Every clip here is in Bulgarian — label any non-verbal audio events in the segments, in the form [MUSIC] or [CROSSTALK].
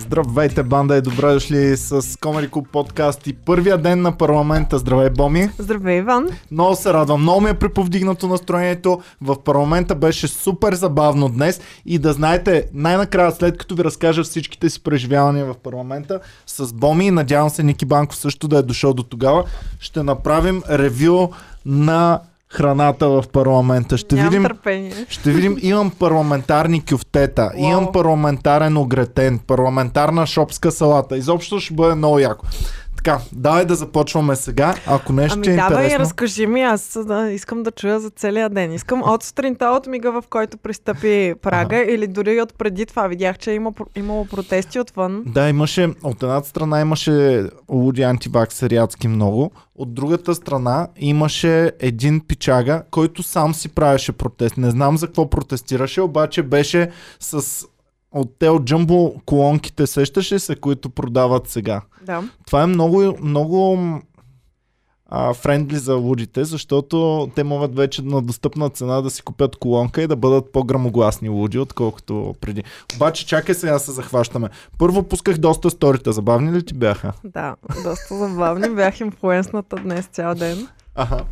Здравейте, банда и добре дошли с Комарико подкаст и първия ден на парламента. Здравей, Боми! Здравей, Иван! Много се радвам, много ми е приповдигнато настроението. В парламента беше супер забавно днес и да знаете, най-накрая, след като ви разкажа всичките си преживявания в парламента, с Боми, надявам се Ники Банков също да е дошъл до тогава, ще направим ревю на храната в парламента. Ще Нямам видим, търпение. ще видим, имам парламентарни кюфтета, Уау. имам парламентарен огретен, парламентарна шопска салата. Изобщо ще бъде много яко. Така, давай да започваме сега, ако нещо Ами е давай, интересно. разкажи ми, аз да, искам да чуя за целия ден. Искам от сутринта, от мига, в който пристъпи прага, или дори от преди това. Видях, че има, имало протести отвън. Да, имаше, от едната страна имаше луди антиваксери адски много, от другата страна имаше един пичага, който сам си правеше протест. Не знам за какво протестираше, обаче беше с от те от джамбо колонките, сещаше се, които продават сега. Да. Това е много, много френдли за лудите, защото те могат вече на достъпна цена да си купят колонка и да бъдат по-грамогласни луди, отколкото преди. Обаче чакай сега се захващаме. Първо пусках доста сторита. Забавни ли ти бяха? Да, доста забавни. Бях инфлуенсната днес цял ден. Ага.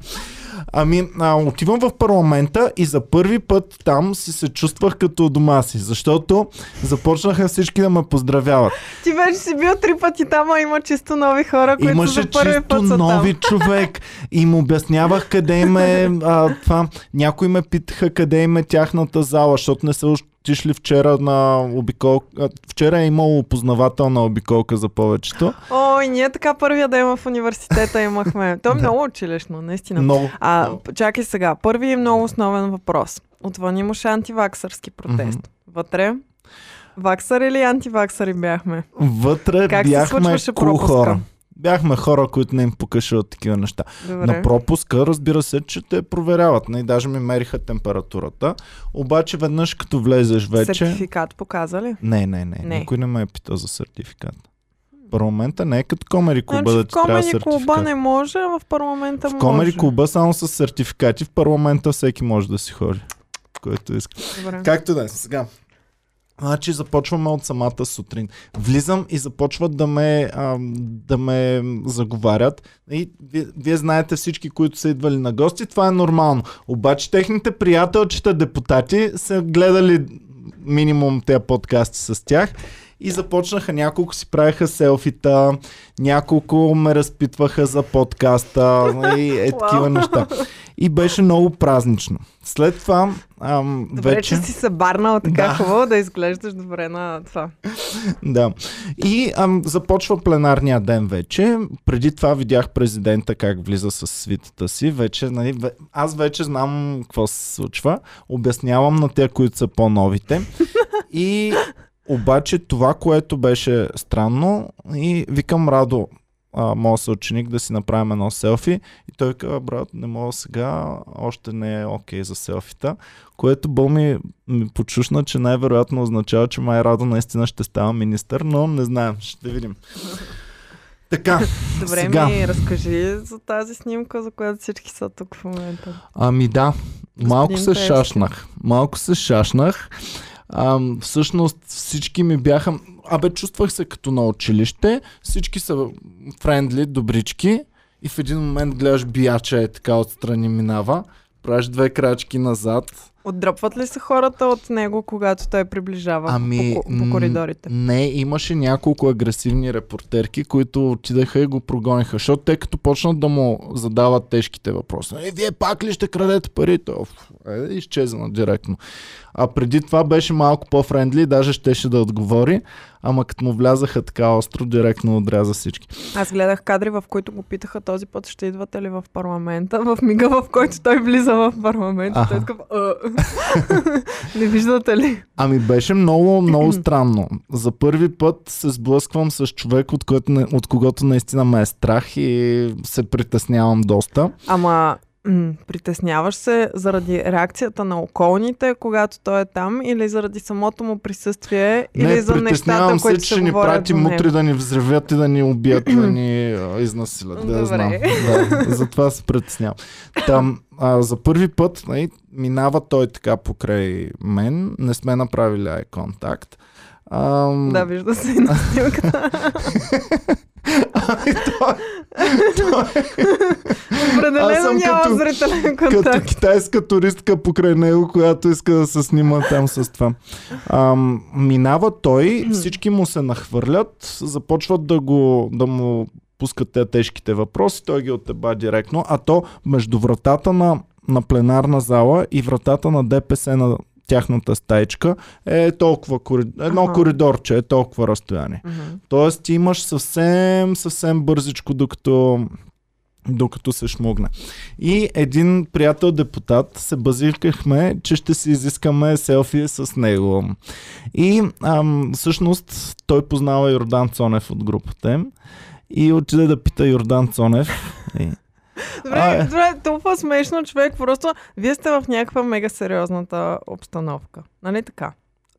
Ами, а, отивам в парламента и за първи път там си се чувствах като дома си, защото започнаха всички да ме поздравяват. Ти вече си бил три пъти там, а има чисто нови хора, които Имаше за първи чисто път са нови там. [LAUGHS] човек и му обяснявах къде им е а, това. Някои ме питаха къде им е тяхната зала, защото не са отишли вчера на обиколка. Вчера е имало опознавателна обиколка за повечето. О, и ние така първия ден в университета имахме. То е много училищно, наистина. Много. А, чакай сега. Първи и много основен въпрос. Отвън имаше антиваксърски протест. Вътре ваксър или антиваксъри бяхме? Вътре Как се бяхме случваше кул пропуска? хора. Бяхме хора, които не им покаша от такива неща. Добре. На пропуска, разбира се, че те проверяват. Не, даже ми мериха температурата. Обаче веднъж като влезеш вече... Сертификат показа ли? Не, не, не, Не. Никой не ме е питал за сертификат. Парламента не е като комери клуба Значи да в ти трябва сертификат. клуба не може, а в парламента В може. комери клуба само с сертификати, в парламента всеки може да си ходи. Който иска. Добре. Както да е, сега. Значи започваме от самата сутрин. Влизам и започват да ме, а, да ме заговарят. И вие, вие знаете всички, които са идвали на гости, това е нормално. Обаче техните приятелчета депутати са гледали минимум тези подкасти с тях и започнаха, няколко си правиха селфита, няколко ме разпитваха за подкаста и е такива неща. И беше много празнично. След това ам, Добре, вече... че си се барнал така Да. хубаво да изглеждаш добре на това. Да. И ам, започва пленарния ден вече. Преди това видях президента как влиза с свитата си. Вече, нали, аз вече знам какво се случва. Обяснявам на те, които са по-новите. [LAUGHS] И обаче това, което беше странно, и викам Радо, а, моят съученик, да си направим едно селфи. И той казва, брат, не мога сега, още не е окей за селфита. Което бъл ми, ми почушна, че най-вероятно означава, че май Радо наистина ще става министър, но не знаем, ще видим. Така, [LAUGHS] Добре, сега. ми разкажи за тази снимка, за която всички са тук в момента. Ами да, малко се шашнах. Малко се шашнах. Ам, всъщност всички ми бяха... Абе, чувствах се като на училище. Всички са френдли, добрички. И в един момент гледаш бияча е така отстрани минава. Правиш две крачки назад. Отдръпват ли се хората от него, когато той приближава Ами, по, по коридорите? Не, имаше няколко агресивни репортерки, които отидаха и го прогониха, защото те като почнат да му задават тежките въпроси. Е, вие пак ли ще крадете парите? Оф, е, изчезна директно. А преди това беше малко по-френдли, даже щеше да отговори, ама като му влязаха така остро, директно отряза всички. Аз гледах кадри, в които го питаха този път ще идвате ли в парламента. В мига, в който той влиза в парламента. Аха. Той е такъв, [LAUGHS] «А, Не виждате ли? Ами беше много, много [CLEARS THROAT] странно. За първи път се сблъсквам с човек, от, който, от когото наистина ме е страх и се притеснявам доста. Ама м- притесняваш се заради реакцията на околните, когато той е там, или заради самото му присъствие, или не, за нещата, се, които че се ни прати мутри да ни взривят и да ни убият, да ни а, изнасилят. Да, знам. Да, затова се притеснявам. Там, а, за първи път нали, минава той така покрай мен, не сме направили ай контакт. Ам... Да, вижда се на снимката. [LAUGHS] Ами, той, той, Аз Определено няма като- зрителен като контакт. китайска туристка покрай него, която иска да се снима там с това. Ам, минава той, всички му се нахвърлят, започват да, го, да му пускат те тежките въпроси, той ги оттеба директно, а то между вратата на, на пленарна зала и вратата на ДПС на тяхната стаичка е толкова коридор, едно Аха. коридорче, е толкова разстояние. Мгм. Тоест ти имаш съвсем, съвсем бързичко, докато, докато се шмугне. И един приятел депутат се базикахме, че ще си изискаме селфи с него. И ам, всъщност той познава Йордан Цонев от групата им. И отиде да пита Йордан Цонев. [LAUGHS] Добре, А, е. добре, толкова смешно човек, просто вие сте в някаква мега сериозната обстановка. Нали така?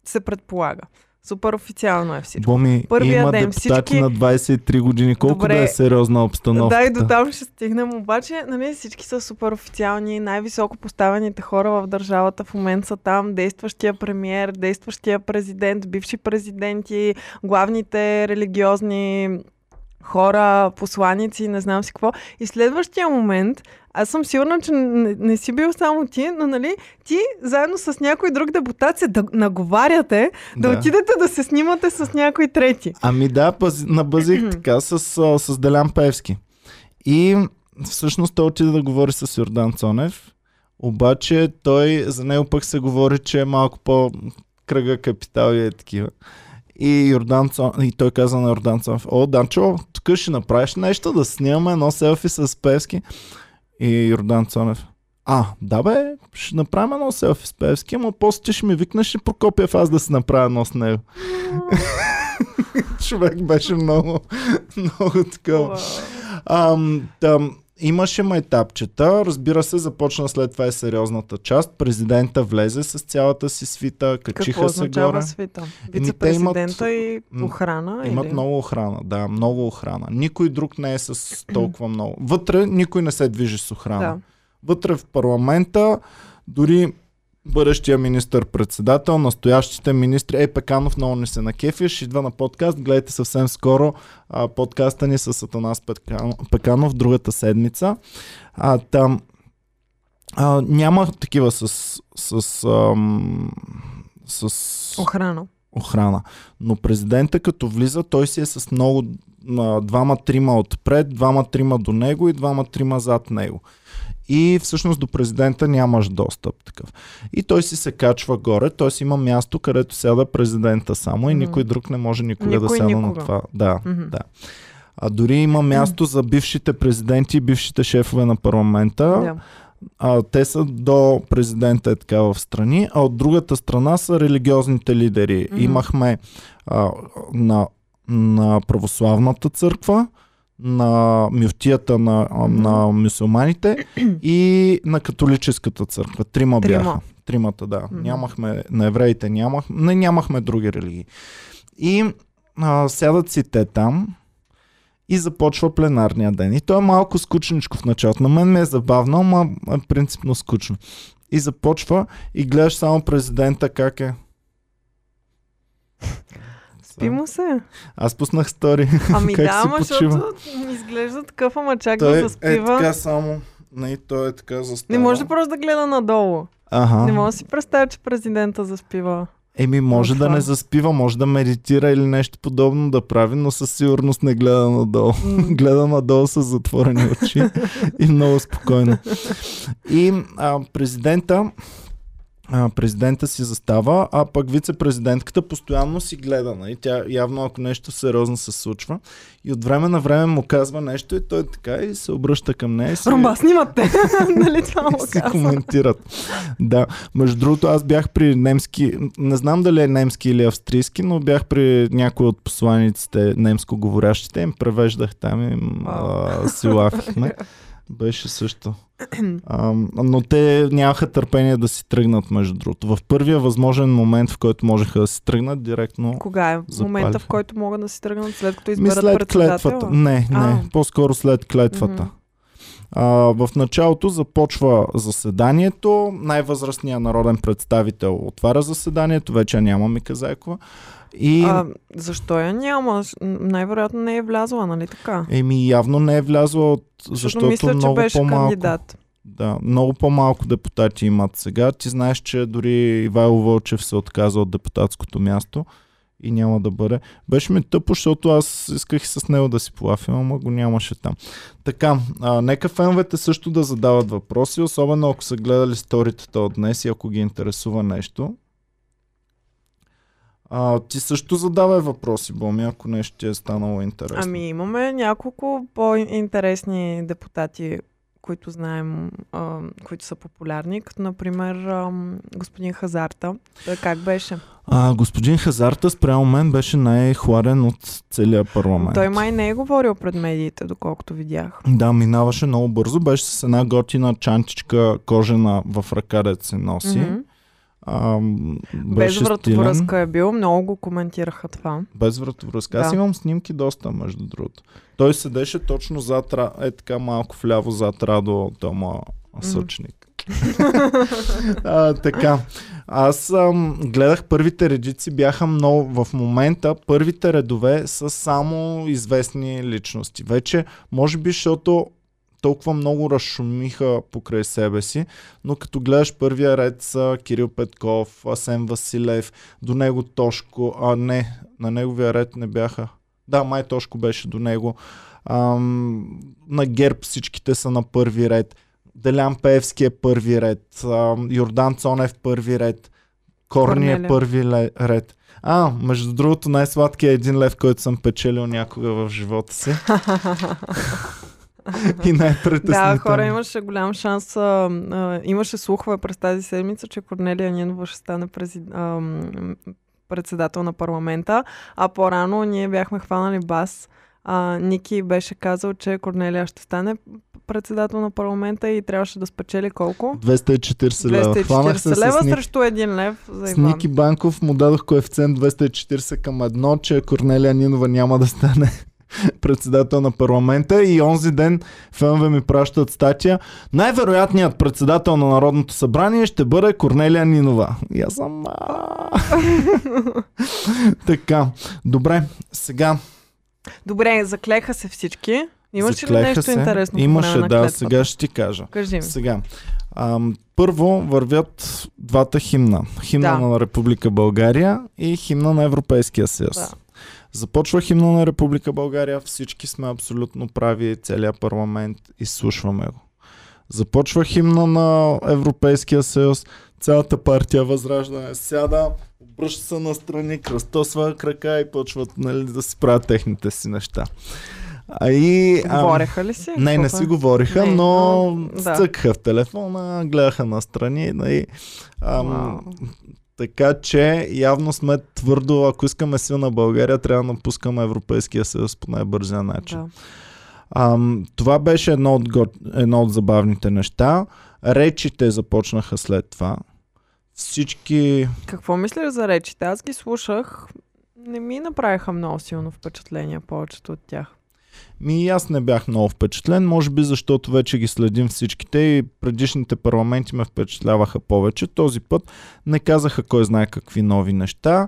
Се предполага. Супер официално е всичко. Боми, Първия има ден депутати всички- на 23 години. Колко Добре. да е сериозна обстановка? Да, и до там ще стигнем. Обаче, нали, всички са супер официални. Най-високо поставените хора в държавата в момента са там. Действащия премиер, действащия президент, бивши президенти, главните религиозни хора, посланици, не знам си какво. И следващия момент, аз съм сигурна, че не, не си бил само ти, но нали, ти заедно с някой друг депутат се да, наговаряте да. да отидете да се снимате с някой трети. Ами да, пази, набазих така с, с Делян Певски. И всъщност той отиде да говори с Йордан Цонев, обаче той, за него пък се говори, че е малко по кръга капитал и е такива. И, Йордан Цон... и той каза на Йордан Цонев, о, Данчо, тук ще направиш нещо, да снимаме едно селфи с Певски. И Йордан Цонев, а, да бе, ще направим едно селфи с Певски, ама после ти ще ми викнеш и Прокопиев аз да си направя едно с него. [LAUGHS] Човек беше много, [LAUGHS] много такова. Ам, там, имаше майтапчета, разбира се, започна след това и сериозната част. Президента влезе с цялата си свита, качиха Какво се горе. свита? те Вице-президента и м, охрана? Имат или? много охрана, да, много охрана. Никой друг не е с толкова много. Вътре никой не се движи с охрана. Да. Вътре в парламента, дори бъдещия министър-председател, настоящите министри, е Пеканов много не се накефиш, идва на подкаст, гледайте съвсем скоро а, подкаста ни с Атанас Пеканов, другата седмица. А, там а, няма такива с, с, ам, с Охрана. охрана. Но президента като влиза, той си е с много двама-трима отпред, двама-трима до него и двама-трима зад него. И всъщност до президента нямаш достъп такъв. И той си се качва горе, т.е. има място, където сяда президента само и никой друг не може никога да Никой сяда на това. Да, Мгм. да. А дори има място за бившите президенти и бившите шефове на парламента. Да. А, те са до президента е така в страни, а от другата страна са религиозните лидери. Мгм. Имахме а, на, на православната църква, на мюфтията на, на мюсюлманите и на католическата църква. Трима, Трима. бяха. Тримата, да. Мгм. Нямахме, на евреите нямахме, не, нямахме други религии. И а, сядат си те там и започва пленарния ден. И то е малко скучничко в началото. На мен ми е забавно, ама е принципно скучно. И започва и гледаш само президента как е. Спи му се. Аз пуснах стори. Ами [LAUGHS] Как да, ама защото изглежда такъв, ама чак Той да е заспива. така само. Не, той е така застава. Не може просто да гледа надолу. Ага. Не мога да си представя, че президента заспива. Еми, може От да не заспива, може да медитира или нещо подобно да прави, но със сигурност не гледа надолу. [LAUGHS] Гледа надолу с затворени очи [LAUGHS] и много спокойно. И а, президента а, президента си застава, а пък вице-президентката постоянно си гледа. Нали? Тя явно ако нещо сериозно се случва и от време на време му казва нещо и той така и се обръща към нея и си, Румба, снимат те. [LAUGHS] нали това му [LAUGHS] и си коментират. Да. Между другото, аз бях при немски, не знам дали е немски или австрийски, но бях при някои от посланиците немско говорящите, им превеждах там и им, а, си лафихме. [LAUGHS] Беше също. [CLEARS THROAT] А, но те нямаха търпение да си тръгнат, между другото. В първия възможен момент, в който можеха да си тръгнат, директно Кога е Запалиха. момента, в който могат да си тръгнат след като ми изберат след председател? клетвата. Не, не, А. по-скоро след клетвата. А, в началото започва заседанието, най-възрастният народен представител отваря заседанието, вече няма Мика Зайкова, И А, защо я няма? Най-вероятно не е влязла, нали така? еми явно не е влязла, от, защото мисля, много че беше по-малко. кандидат. Да, много по-малко депутати имат сега. Ти знаеш, че дори Ивайло Вълчев се отказа от депутатското място и няма да бъде. Беше ми тъпо, защото аз исках и с него да си полафим, ама го нямаше там. Така, а, нека феновете също да задават въпроси, особено ако са гледали сторитата от днес и ако ги интересува нещо. А, ти също задавай въпроси, Боми, ако нещо ти е станало интересно. Ами имаме няколко по-интересни депутати, които знаем, а, които са популярни, като например ам, господин Хазарта. Той как беше? А, господин Хазарта спрямо мен беше най-хладен от целия парламент. Той май не е говорил пред медиите, доколкото видях. Да, минаваше много бързо. Беше с една готина чантичка кожена в ръка, да се носи. Мгм. А, Без вратовръзка е бил, много го коментираха това. Без вратовръзка. Аз Да. имам снимки доста, между другото. Той седеше точно зад, е така малко вляво зад Радо Тома съчник. [LAUGHS] а, така. Аз ам, гледах първите редици, бяха много в момента. Първите редове са само известни личности. Вече, може би, защото толкова много разшумиха покрай себе си, но като гледаш първия ред са Кирил Петков, Асен Василев, до него Тошко, а не, на неговия ред не бяха. Да, май Тошко беше до него. Ам, на ГЕРБ всичките са на първи ред. Делян Певски е първи ред. Ам, Йордан Цонев първи ред. Корни е първи ред. А, между другото, най-сладкият е един лев, който съм печелил някога в живота си. [LAUGHS] И най-притеснително. Да, хора, имаше голям шанс. А, а, имаше слухове през тази седмица, че Корнелия Нинова ще стане презид... а, м, председател на парламента, а по-рано ние бяхме хванали бас. А, Ники беше казал, че Корнелия ще стане председател на парламента и трябваше да спечели колко? 240 лева. Хванах се 240 лева с, Ник... срещу 1 лев за с Иван. Ники Банков. Му дадох коефициент 240 към едно, че Корнелия Нинова няма да стане [LAUGHS] председател на парламента и онзи ден фенове ми пращат статия. Най-вероятният председател на Народното събрание ще бъде Корнелия Нинова. И аз съм... [LAUGHS] Така, добре, сега Добре, заклеха се всички. Имаше ли нещо се. интересно Имаше, да, клетвата? сега ще ти кажа. Кажи ми. Сега. Ам, първо вървят двата химна. Химна Да. на Република България и химна на Европейския съюз. Да. Започва химна на Република България, всички сме абсолютно прави, целият парламент, изслушваме го. Започва химна на Европейския съюз, цялата партия Възраждане сяда, обръща се настрани, кръстосва крака и почват нали, да си правят техните си неща. А и, ам, Говореха ли си? не, не си говориха, Не, но да. цъкаха в телефона, гледаха настрани. Нали, ам. Така че явно сме твърдо, ако искаме силна България, трябва да напускаме Европейския съюз по най-бързия начин. Да. Ам, това беше едно от, го- едно от забавните неща. Речите започнаха след това. Всички... Какво мислиш за речите? Аз ги слушах. Не ми направиха много силно впечатление повечето от тях. Ми и аз не бях много впечатлен, може би защото вече ги следим всичките и предишните парламенти ме впечатляваха повече. Този път не казаха кой знае какви нови неща.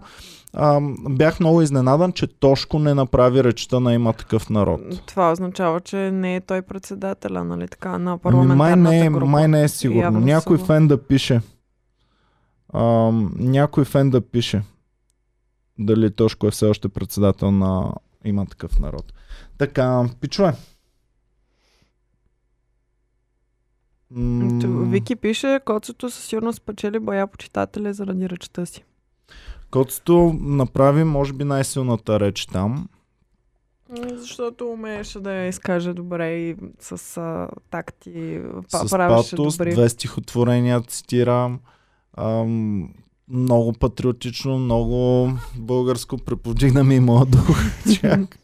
А, бях много изненадан, че Тошко не направи речта на има такъв народ. Това означава, че не е той председателя, нали така, на Ами май парламентарната не, е, група. май не е сигурно. Явно Някой са фен да пише. А, някой фен да пише. Дали Тошко е все още председател на има такъв народ. Така, пичове. М, Вики пише, коцето със сигурност спечели боя почитателя заради речта си. Коцето направи, може би, най-силната реч там. Защото умееше да я изкаже добре и с а, такти, с правеше патос, добри. две стихотворения цитирам. Ам, много патриотично, много българско, преповдигна ми и моя дух. [LAUGHS] Чак.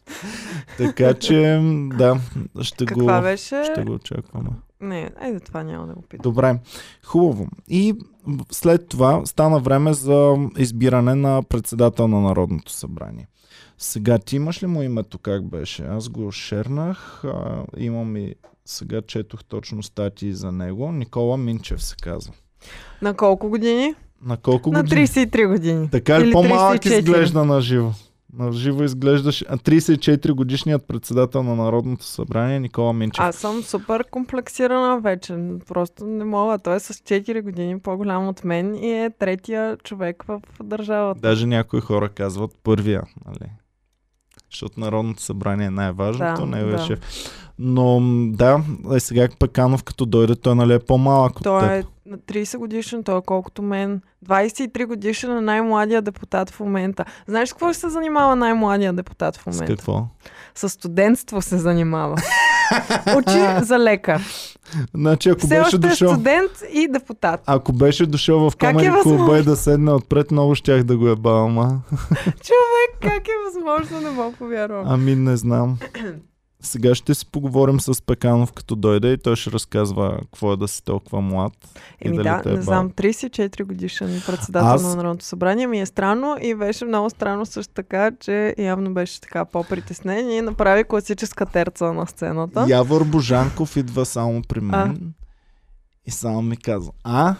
така че, да, ще Каква го, беше? ще го очакваме. Не, айде това няма да го питам. Добре, хубаво. И след това стана време за избиране на председател на Народното събрание. Сега ти имаш ли му името как беше? Аз го шернах, а, имам и сега четох точно статии за него. Никола Минчев се казва. На колко години? На колко На години? 33 години. Така ли по-малък 34. изглежда на живо? На живо изглеждаш. А 34 годишният председател на Народното събрание Никола Минчев. Аз съм супер комплексирана вече. Просто не мога. Той е с 4 години по-голям от мен и е третия човек в държавата. Даже някои хора казват първия, нали? Защото Народното събрание е най-важното, Да, не е да. шеф. Но да, е сега Пеканов като дойде, той нали е по-малък от Той е на 30 годишен, той е колкото мен. 23 годишен е най-младия депутат в момента. Знаеш с какво ще се занимава най-младия депутат в С момента? какво? С студентство се занимава. Учи за лекар. Значи ако Все беше още е дошъл... студент и депутат. Ако беше дошъл в Как е клуба и да седне отпред, много щях да го е бама. [LAUGHS] Как е възможно, не мога повярвам. Ами не знам. [CLEARS THROAT] Сега ще си поговорим с Пеканов като дойде и той ще разказва какво е да си толкова млад. Еми да, е не бал. знам, 34 годишен председател Аз- на Народното събрание ми е странно и беше много странно също така, че явно беше така по-притеснен и направи класическа терца на сцената. Явор Божанков идва само при мен и само ми казва, а?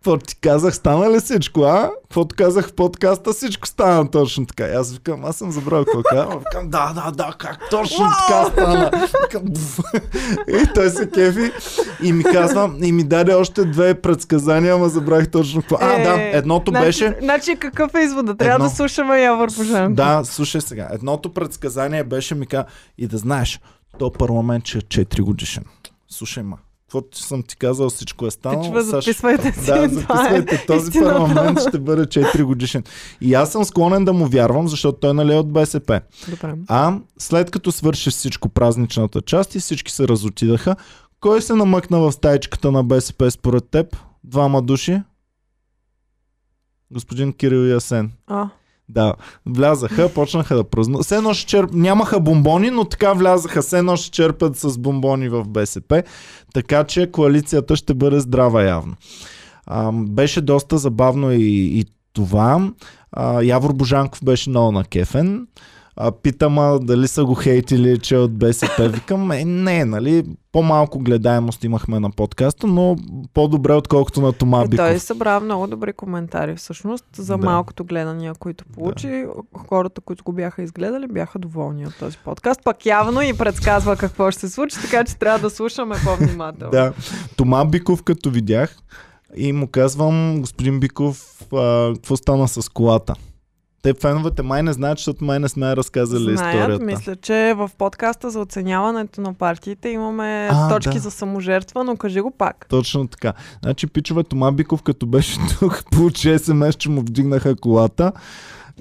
Какво ти казах, стана ли всичко, а? Каквото казах в подкаста, всичко стана точно така. И аз викам, аз съм забравил какво казвам. Викам, да, да, да, как точно така стана. Викам, и той се кефи и ми казва, и ми даде още две предсказания, ама забравих точно какво. А, Е, да, едното значи, беше... Значи какъв е извода? Трябва Едно. да слушаме Явор Божанков. Да, слушай сега. Едното предсказание беше ми каза, и да знаеш, то парламент ще е 4 годишен. Слушай, ма, каквото съм ти казал, всичко е станало. Пичове, Саш- записвайте си. Да, това е записвайте. [LAUGHS] Този истината. парламент ще бъде 4 годишен. И аз съм склонен да му вярвам, защото той нали е от БСП. Добре. А след като свърши всичко празничната част и всички се разотидаха, кой се намъкна в стаичката на БСП според теб? Двама души? Господин Кирил и Асен. А, Да, влязаха, почнаха да празнуват. Все едно черп... Нямаха бомбони, но така влязаха. Все едно ще черпят с бомбони в БСП. Така че коалицията ще бъде здрава явно. А, беше доста забавно и, и това. А, Явор Божанков беше много накефен. А, питам а, дали са го хейтили, че е от БСП. Викам, е, не, нали, по-малко гледаемост имахме на подкаста, но по-добре отколкото на Тома и Биков. той събра много добри коментари всъщност за Да. малкото гледания, които получи. Хората, които го бяха изгледали, бяха доволни от този подкаст. Пак явно и предсказва какво ще се случи, така че трябва да слушаме по-внимателно. Да. Тома Биков, като видях, и му казвам, господин Биков, а, какво стана с колата? Те феновете май не знаят, защото май не сме разказали Знаят, историята. мисля, че в подкаста за оценяването на партиите имаме А, точки да. за саможертва, но кажи го пак. Точно така. Значи, пичове, Тома Биков, като беше [LAUGHS] тук, получи смс, че му вдигнаха колата.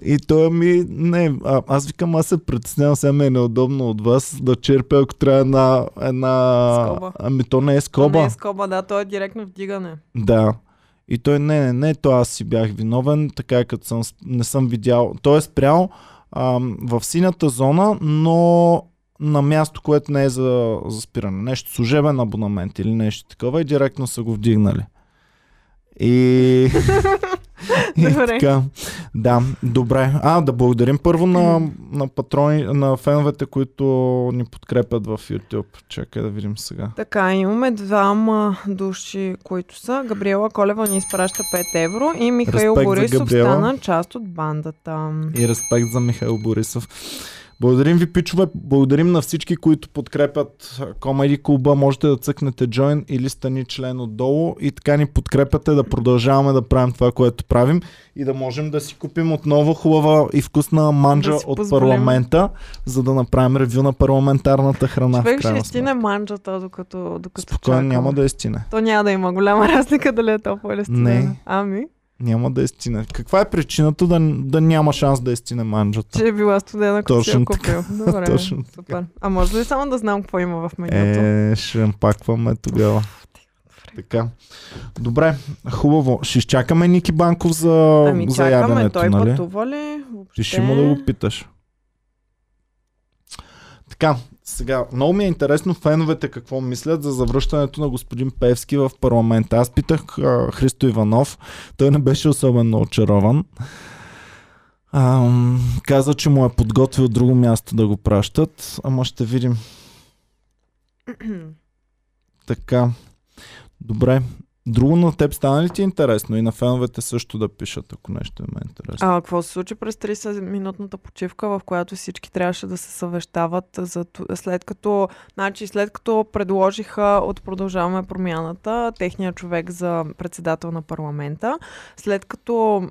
И той ми, не, а, аз викам, аз се притеснявам, сега ми е неудобно от вас да черпя, ако трябва една, една... Скоба. Ами то не е То скоба. не е скоба, да, то е директно вдигане. Да. И той, не, не, не, то аз си бях виновен, така като съм, не съм видял. Той е спрял ам, в синята зона, но на място, което не е за, за спиране. Нещо служебен абонамент или нещо такова и директно са го вдигнали. И... [LAUGHS] и Добре. така. Да, добре. А, да благодарим първо на, на патрони, на феновете, които ни подкрепят в YouTube. Чакай да видим сега. Така, имаме двама души, които са. Габриела Колева ни изпраща 5 евро и Михаил Респект Борисов стана част от бандата. И респект за Михаил Борисов. Благодарим ви, пичове. Благодарим на всички, които подкрепят Комеди Клуба. Можете да цъкнете join или стани член отдолу и така ни подкрепяте да продължаваме да правим това, което правим и да можем да си купим отново хубава и вкусна манджа Да от позволим. парламента, за да направим ревю на парламентарната храна. Човек ще изтине манджата, докато, докато Спокойно, чакаме. няма да е стине. То няма да има голяма [LAUGHS] разлика дали е топло или студено. Не. Ами, Няма да е стине. Каква е причината да, да няма шанс да е стине манджата? че е била студена, като си я купил. Добре, [LAUGHS] Точно супер. А може ли само да знам какво има в менюто? Е, ще пакваме тогава. Така. Добре, хубаво. Ще изчакаме Ники Банков за, ами за чакаме, яденето, той нали? пътува ли? Въобще... Ти ще му да го питаш. Така, сега, много ми е интересно феновете какво мислят за завръщането на господин Певски в парламента. Аз питах а, Христо Иванов, той не беше особено очарован. Ам, каза, че му е подготвил друго място да го пращат, ама ще видим. [CLEARS THROAT] Така. Добре. Друго на теб стана ли ти интересно и на феновете също да пишат, ако нещо им е интересно? А какво се случи през 30-минутната почивка, в която всички трябваше да се съвещават за, след като, значи, след като предложиха от Продължаваме промяната техния човек за председател на парламента, след като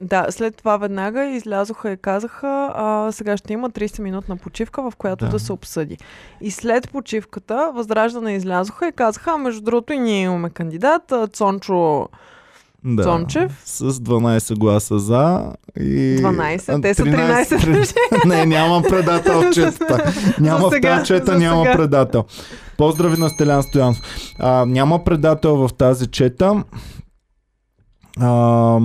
да, след това веднага излязоха и казаха, а, сега ще има 30-минутна почивка, в която Да. да. се обсъди. И след почивката Възраждане излязоха и казаха, а между другото и ние имаме кандидат, Цончо да, Цончев? С 12 гласа за и... 12, а, те са 13. [LAUGHS] Не, няма предател [LAUGHS] в четата. Няма За в сега, тази чета, няма сега. предател. Поздрави на Стелян Стоянов. А, няма предател в тази чета. А,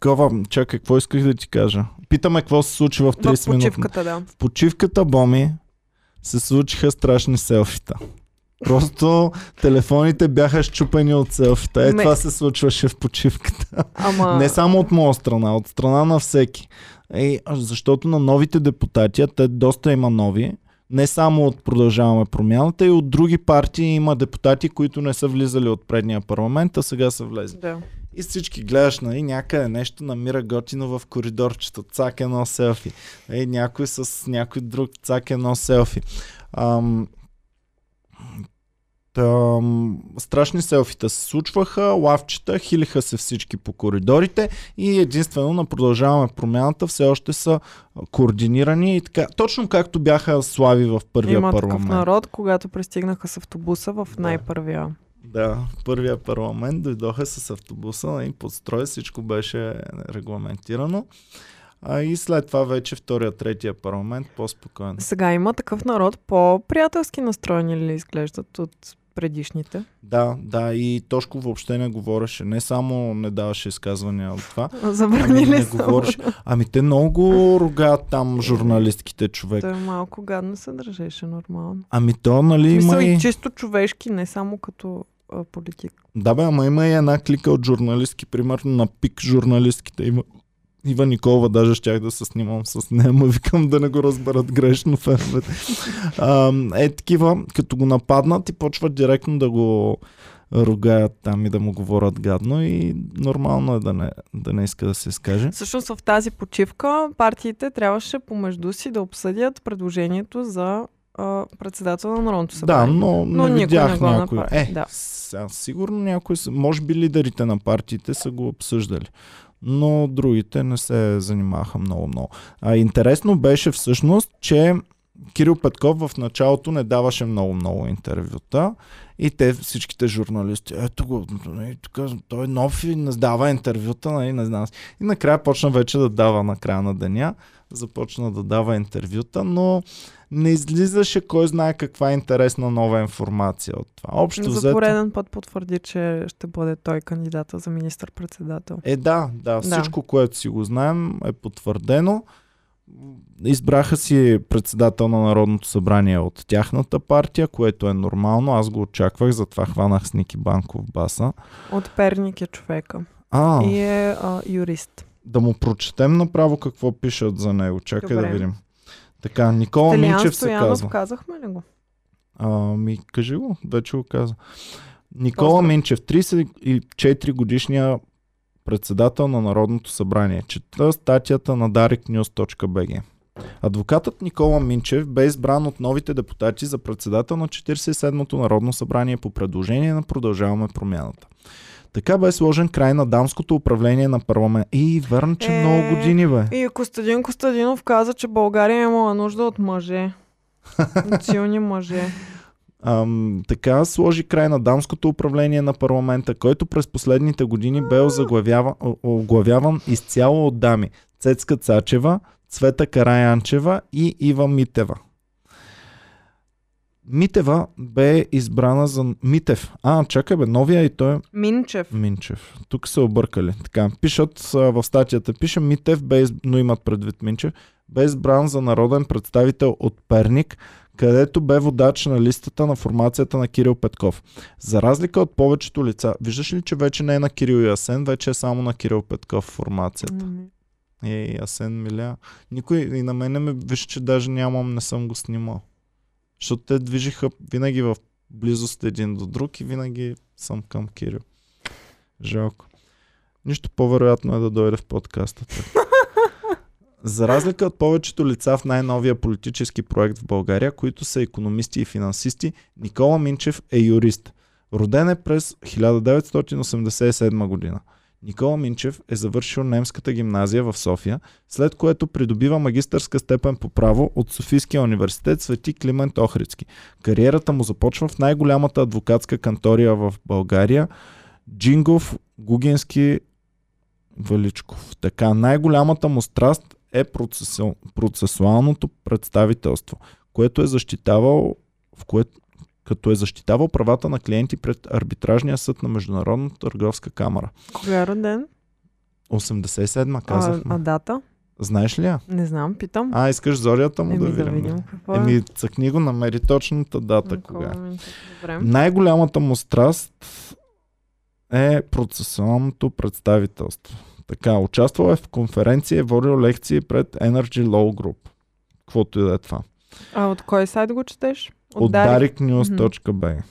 такова, чакай, какво исках да ти кажа? Питаме какво се случи в В 30 минути. почивката, да. В почивката, Боми, се случиха страшни селфита. Просто телефоните бяха щупени от селфита. Е, Ме- това се случваше в почивката. Ама... Не само от моя страна, от страна на всеки. Е, защото на новите депутати, те доста има нови, не само от Продължаваме промяната, и от други партии има депутати, които не са влизали от предния парламент, а сега са влезли. Да. И всички гледаш, нали, някъде нещо намира готино в коридорчето, цак едно селфи. Е, някой с някой друг, цак едно селфи. Ам, там, страшни селфита се случваха, лавчета, хилиха се всички по коридорите и единствено на продължаваме промяната все още са координирани и така. Точно както бяха слави в първия Има парламент. такъв народ, когато пристигнаха с автобуса в най-първия. Да, в първия парламент дойдоха с автобуса и под строй всичко беше регламентирано. А и след това вече втория, третия парламент по-спокойно. Сега има такъв народ, по-приятелски настроени ли изглеждат от предишните? Да, да, и Тошко въобще не говореше. Не само не даваше изказвания от това. [LAUGHS] Ами Забранили не са. говореше. Ами те много ругаят там журналистките човек. Той малко гадно се държеше нормално. Ами то, нали, Мисъл има и... чисто човешки, не само като а, политик. Да бе, ама има и една клика от журналистки, примерно на пик журналистките. Има Ива Николова, даже щях да се снимам с нея, но викам да не го разберат грешно феновете. Е такива, като го нападнат и почват директно да го ругаят там и да му говорят гадно и нормално е да не, да не иска да се изкаже. Всъщност в тази почивка партиите трябваше помежду си да обсъдят предложението за председател на Народното Да, събрание. но, Но не видях не някой. направи, Е, да. сега, сигурно някой, може би лидерите на партиите са го обсъждали. Но другите не се занимаваха много-много. А интересно беше всъщност, че Кирил Петков в началото не даваше много-много интервюта и те всичките журналисти, ето го, нали, тук, той е нов и не дава интервюта, нали, не знам. И накрая почна вече да дава на края на деня, започна да дава интервюта, но не излизаше кой знае каква интересна нова информация от това. Общо За взето... пореден път потвърди, че ще бъде той кандидата за министър-председател. Е, да, да, всичко, което си го знаем е потвърдено. Избраха си председател на Народното събрание от тяхната партия, което е нормално. Аз го очаквах, затова хванах с Ники Банков баса. От Перник е човека. А, И е а, юрист. Да му прочетем направо какво пишат за него. Чакай Добре. да видим. Така, Никола Стелиан Минчев се казва. казахме ли го? Ами, кажи го, вече го каза. Никола Поздрав. Минчев, 34 годишния председател на Народното събрание. Чета статията на dariknews.bg. Адвокатът Никола Минчев бе избран от новите депутати за председател на 47-то Народно събрание по предложение на Продължаваме промяната. Така бе сложен край на дамското управление на парламент. И верно, че Е, много години бе. И Костадин Костадинов каза, че България имала нужда от мъже. [LAUGHS] От силни мъже. Ам, така сложи край на дамското управление на парламента, който през последните години бе оглавяван изцяло от дами. Цецка Цачева, Цвета Караянчева и Ива Митева. Митева бе избрана за... Митев. А, чакай бе, новия и той е Минчев. Минчев. Тук са объркали. Така, пишат в статията, пише Митев, бе, из- но имат предвид Минчев, бе избран за народен представител от Перник, където бе водач на листата на формацията на Кирил Петков. За разлика от повечето лица, виждаш ли, че вече не е на Кирил и Асен, вече е само на Кирил Петков формацията. М, Ей, Асен Миля. Никой и на мене ме виж, че даже нямам, не съм го снимал. Защото те движиха винаги в близост един до друг и винаги съм към Кирил. Жалко. Нищо по-вероятно е да дойде в подкаста. [LAUGHS] За разлика от повечето лица в най-новия политически проект в България, които са економисти и финансисти, Никола Минчев е юрист. Роден е през 1987 година. Никола Минчев е завършил немската гимназия в София, след което придобива магистърска степен по право от Софийския университет Свети Климент Охридски. Кариерата му започва в най-голямата адвокатска кантория в България Джингов, Гугински, Величков. Така, най-голямата му страст е процесу... процесуалното представителство, което е защитавал, в което, като е защитавал правата на клиенти пред арбитражния съд на Международната търговска камера. Кога е роден? 87-ма А, казахме. а дата? Знаеш ли я? Не знам, питам. А, искаш зорята му Еми, да видим. видим какво е. Еми, цъкни го, намери точната дата Никола кога. е. Минчев, Добре. Най-голямата му страст е процесуалното представителство. Така, участвал е в конференции, е водил лекции пред Energy Law Group. Каквото и да е това. А от кой сайт го четеш? От dariknews.b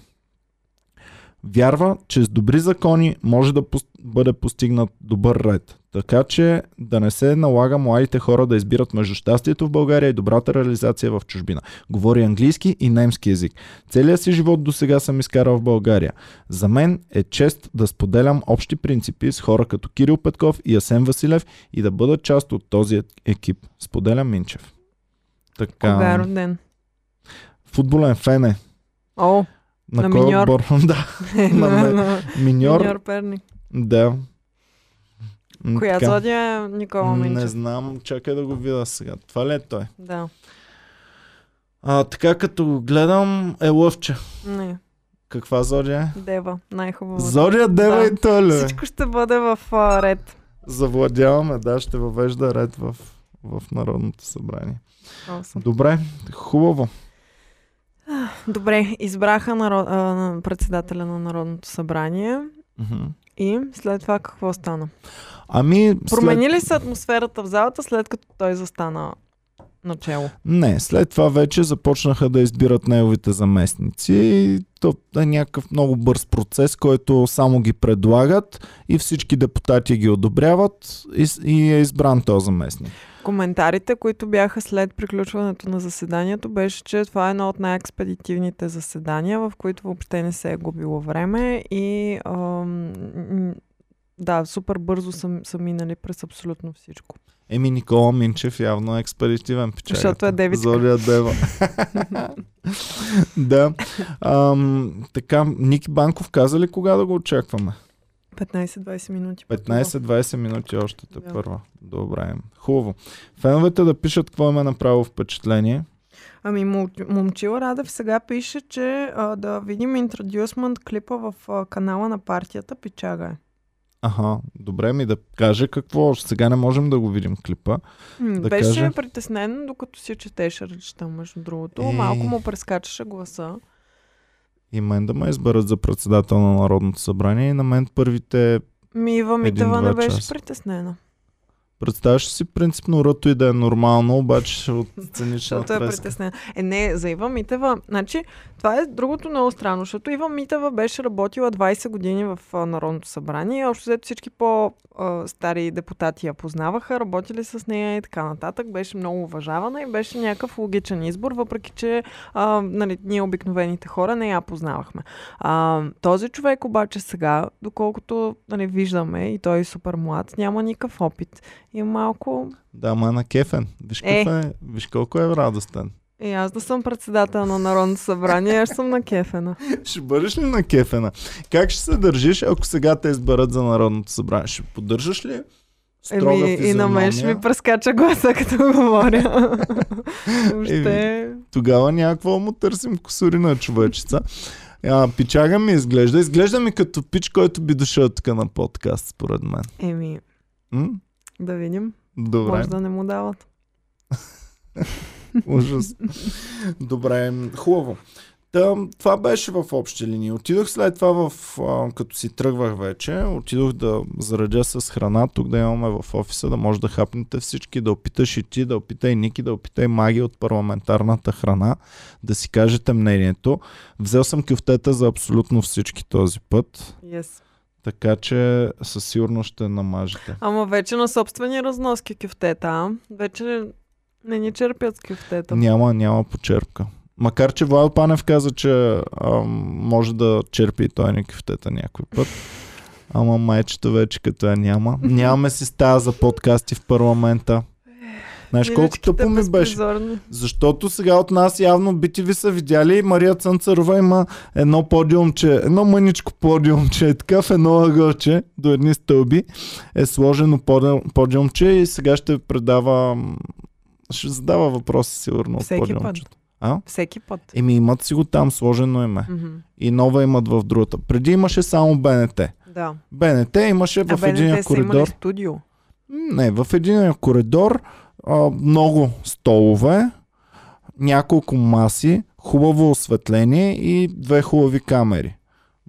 Вярва, че с добри закони може да пос- бъде постигнат добър ред. Така че да не се налага младите хора да избират между щастието в България и добрата реализация в чужбина. Говори английски и немски язик. Целият си живот до сега съм изкарал в България. За мен е чест да споделям общи принципи с хора като Кирил Петков и Асен Василев и да бъда част от този екип. Споделя Минчев. Така, Кога е роден? Футболен фен е. О, На, На кой миньор. отбор? [LAUGHS] да, [LAUGHS] на, ме- на, миньор. Миньор Перник. Да. Коя така. зодия е Никола Не Минчев? знам, чакай да го видя сега. Това ли е той? Да. А, така като го гледам е лъвче. Не, Каква зодия е? Дева. Най-хубаво. Зодия Дева Да. и той ли? е? Всичко ще бъде в а, ред. Завладяваме, да, ще въвежда ред в, в Народното събрание. Awesome. Добре, хубаво. Добре, избраха наро... а, председателя на Народното събрание Мгм. и след това какво стана? Ами, след... Промени ли се атмосферата в залата след като той застана начело? Не, след това вече започнаха да избират неговите заместници и то е някакъв много бърз процес, който само ги предлагат и всички депутати ги одобряват и, и е избран този заместник. Коментарите, които бяха след приключването на заседанието, беше, че това е едно от най-експедитивните заседания, в които въобще не се е губило време и ам, да, супер бързо са, са минали през абсолютно всичко. Еми Никола Минчев явно е експедитивен печага. Защото е девичка. Зодия Дева. [LAUGHS] [LAUGHS] да. Ам, така, Ники Банков каза ли кога да го очакваме? 15-20 минути. пътува. 15-20 минути още те Да. първа. Добре. Хубаво. Феновете да пишат какво им е направило впечатление. Ами, Мом- Момчил Радев сега пише, че а, да видим интродюсмент клипа в а, канала на партията Пичага е. Аха, добре ми да каже какво. Сега не можем да го видим клипа. М, Да Беше каже. притеснен, докато си четеше речта, между другото. Е. Малко му прескачаше гласа. И мен да ме изберат за председател на Народното събрание и на мен първите Ми Ива Митева не беше часа. притеснена. Представяш си принципно ръто и да е нормално, обаче от сценична Защото е притеснена. Е, не, за Ива Митева. Значи, това е другото много странно, защото Ива Митева беше работила 20 години в а, Народното събрание. Общо взето всички по-стари депутати я познаваха, работили с нея и така нататък. Беше много уважавана и беше някакъв логичен избор, въпреки че а, нали, ние обикновените хора не я познавахме. А, този човек обаче сега, доколкото нали, виждаме и той е супер млад, няма никакъв опит. И малко Да, ма е на кефен. Виж, Е. е, виж колко е радостен. И аз да съм председател на Народното събрание, аз съм на кефена. [LAUGHS] Ще бъдеш ли на кефена? Как ще се държиш, ако сега те изберат за Народното събрание? Ще поддържаш ли строга Еми, и на мен ще ми прескача гласа, [LAUGHS] като говоря. Въобще. Тогава някакво му търсим косурина човечица. А, пичага ми изглежда. Изглежда ми като пич, който би дошъл тук на подкаст, според мен. Еми, М? Да видим. Добре. Може да не му дават. [LAUGHS] Ужас. Добре, хубаво. Та, това беше в общи линии. Отидох след това, в, а, като си тръгвах вече, отидох да заредя с храна, тук да имаме в офиса, да може да хапнете всички, да опиташ и ти, да опитай Ники, да опитай Маги от парламентарната храна, да си кажете мнението. Взел съм кюфтета за абсолютно всички този път. Yes. Така че със сигурност ще намажете. Ама вече на собствени разноски кюфтета. а? Вече не ни черпят с кюфтета. Няма, няма почерпка. Макар, че Владо Панев каза, че ам, може да черпи и той ни кюфтета някой път. Ама майчето вече като я няма. Нямаме си стая за подкасти в парламента. Знаеш колко Миличките тъпо ми беше? Защото сега от нас явно ви са видяли. Мария Цънцарова има едно подиумче, едно мъничко подиумче, е така в едно ъгълче, до едни стълби е сложено поди- подиумче и сега ще предава, ще задава въпроси сигурно от Всеки път. подиумчето. А? Всеки път. Еми имат си го там, сложено им е. Мгм. И нова имат в другата. Преди имаше само БНТ. Да. БНТ имаше А в един БНТ са коридор. студио. Не, в един коридор а, много столове, няколко маси, хубаво осветление и две хубави камери.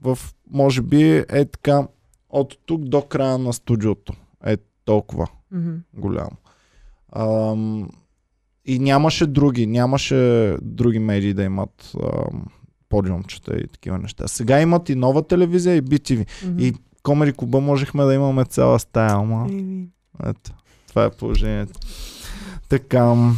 В, може би, е така, от тук до края на студиото. Е толкова Мгм. голямо. Ам, и нямаше други, нямаше други медии да имат ам, подиумчета и такива неща. Сега имат и нова телевизия и BTV. Мгм. И Комери Куба можехме да имаме цяла стая, ама... Еми, Ето, това е положението. Така,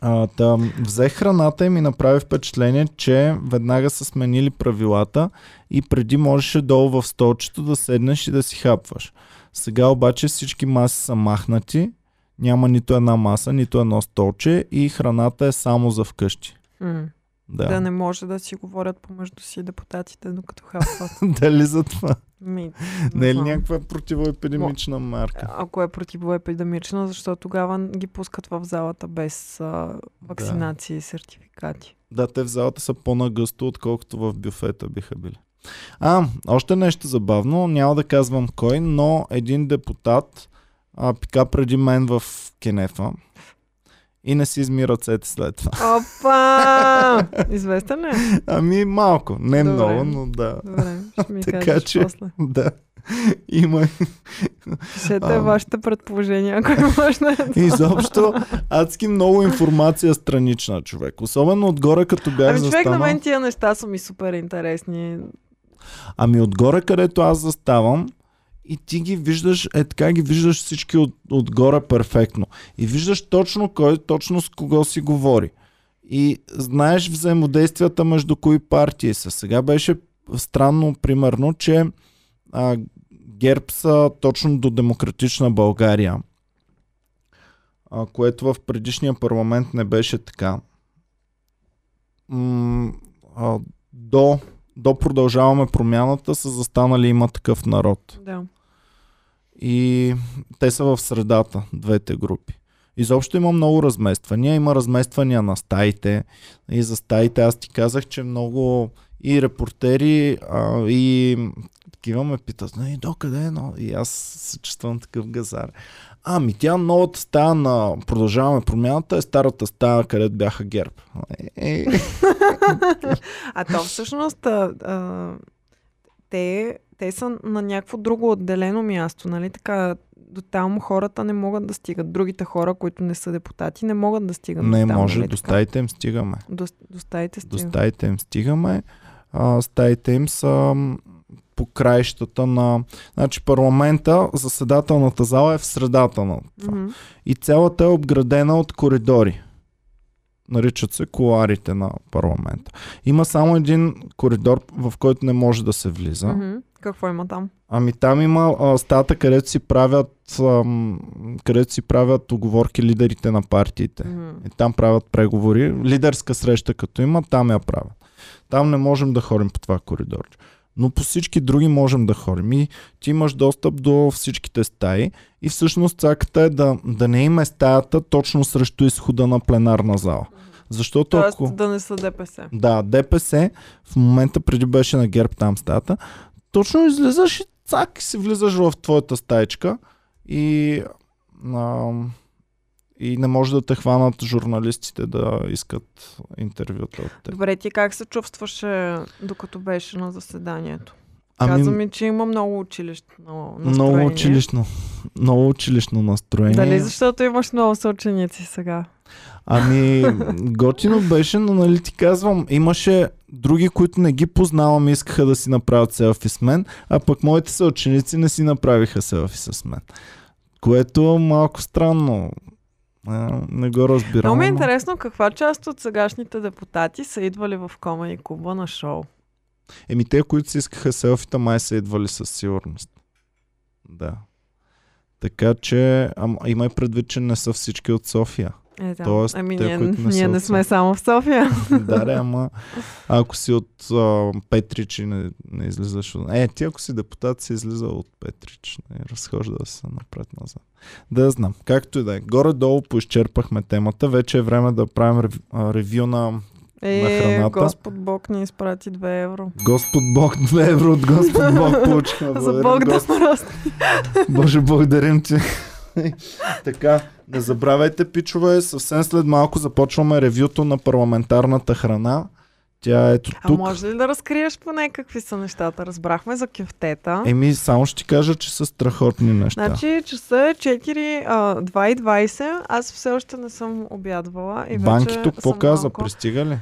а, там, взех храната и ми направи впечатление, че веднага са сменили правилата и преди можеше долу в столчето да седнеш и да си хапваш. Сега обаче всички маси са махнати, няма нито една маса, нито едно столче и храната е само за вкъщи. м. Да. Да не може да си говорят помежду си депутатите, докато хапват. [LAUGHS] Дали за това? Ми, Не е ли някаква противоепидемична марка? Ако е противоепидемична, защото тогава ги пускат в залата без а, вакцинации и сертификати. Да, те в залата са по-нагъсто, отколкото в бюфета биха били. А, още нещо забавно, няма да казвам кой, но един депутат а, пика преди мен в Кенефа и не си изми ръцете след това. Опа! [LAUGHS] Известен ли? е? Ами малко, не Добре. много, но да. Добре, ще ми [LAUGHS] Така кажеш че- после. Да. Има. Пишете А. вашите предположения, ако е можно. Изобщо адски много информация странична човек. Особено отгоре, като бях Ами човек на застанал. мен тия неща са ми супер интересни. Ами отгоре, където аз заставам, и ти ги виждаш, е така ги виждаш всички от, отгоре перфектно. И виждаш точно кой, точно с кого си говори. И знаеш взаимодействията между кои партии са. Сега беше странно, примерно, че а, ГЕРБ са точно до демократична България, а, което в предишния парламент не беше така. М- а, до до продължаваме промяната са застанали има такъв народ. Да. И те са в средата, двете групи. Изобщо има много размествания. Има размествания на стаите. И за стаите аз ти казах, че много и репортери, а, и такива ме питат, и до къде е? Но... И аз се чувствам такъв газар. Ами тя новата стая на Продължаваме промяната е старата стая, където бяха ГЕРБ. Е, е, [LAUGHS] А то всъщност а, а, те, те са на някакво друго отделено място, нали така? До там хората не могат да стигат. Другите хора, които не са депутати, не могат да стигат. не до там, може, нали до стаите им стигаме. До, до стаите До стаите им стигаме. А, стаите им са по краищата на... Значи парламента, заседателната зала е в средата на това. Мгм. И цялата е обградена от коридори. Наричат се коларите на парламента. Има само един коридор, в който не може да се влиза. Мгм. Какво има там? Ами там има а, стата, където си правят ам, където си правят оговорки лидерите на партиите. Мгм. И там правят преговори. Лидерска среща като има, там я правят. Там не можем да ходим по това коридор. Но по всички други можем да ходим. И ти имаш достъп до всичките стаи. И всъщност цаката е да, да не има стаята точно срещу изхода на пленарна зала. Защото Тоест ако... да не са ДПС. Да, ДПС в момента преди беше на ГЕРБ там стата. Точно излизаш и цак си влизаш в твоята стаечка и, а, и не може да те хванат журналистите да искат интервюта от теб. Добре, ти как се чувстваше докато беше на заседанието? Ами, Каза ми, че има много училищно настроение. много училищно, много училищно настроение. Дали защото имаш много съученици сега? Ами, готино беше, но нали ти казвам, имаше други, които не ги познавам и искаха да си направят селфи с мен, а пък моите съученици не си направиха селфи с мен. Което е малко странно. А, не го разбирам. Много ми е интересно каква част от сегашните депутати са идвали в Комани Куба на шоу. Еми те, които си искаха селфита, май са идвали със сигурност. Да. Така че, ама, имай предвид, че не са всички от София. Е, да. Тоест, ами те, ние, които не ние не от сме само в София. [LAUGHS] да, да, ама ако си от а, Петрич и не, не излизаш от... Е, ти ако си депутат си излиза от Петрич. Не, разхожда се напред-назад. Да знам. Както и да е. Горе-долу поизчерпахме темата. Вече е време да правим рев, ревю на Е, храната. Господ Бог ни изпрати 2 евро. Господ Бог. [LAUGHS] 2 евро от Господ Бог [LAUGHS] получихме. За Бог да Господ. Боже, благодарим ти. така, не забравяйте, пичове, съвсем след малко започваме ревюто на парламентарната храна. Тя е ето А тук. може ли да разкриеш поне какви са нещата? Разбрахме за кюфтета. Еми, само ще ти кажа, че са страхотни неща. Значи часа е 4, а, 2.20. Аз все още не съм обядвала. И тук какво каза? малко- Пристига ли?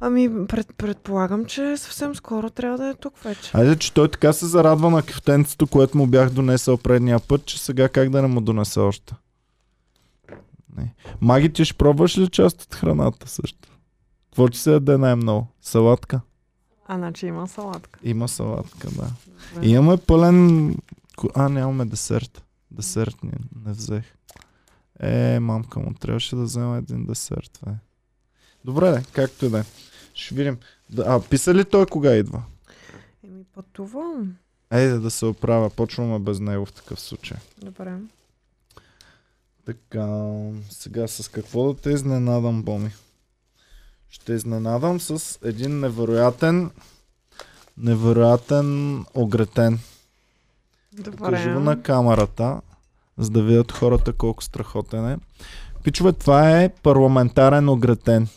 Ами, пред, предполагам, че съвсем скоро трябва да е тук вече. Айде, че той така се зарадва на кюфтенцето, което му бях донесъл предния път, че сега как да не му донеса още. Не. Маги, ти ще пробваш ли част от храната също? Какво че се яде най-много? Салатка? А, значи има салатка. Има салатка, да. Добре. И имаме пълен... А, нямаме десерт. Десерт не, не взех. Е, мамка му, трябваше да взема един десерт. Бе. Добре, де, както и да е. Ще видим. А, писа ли той кога идва? Еми, пътувам. Ейде да се оправя. Почваме без него в такъв случай. Добре. Така, сега с какво да те изненадам, Боми? Ще изненадам с един невероятен невероятен огретен. Кажи го Добре. на камерата, за да видят хората колко страхотен е. Пичове, това е парламентарен огретен.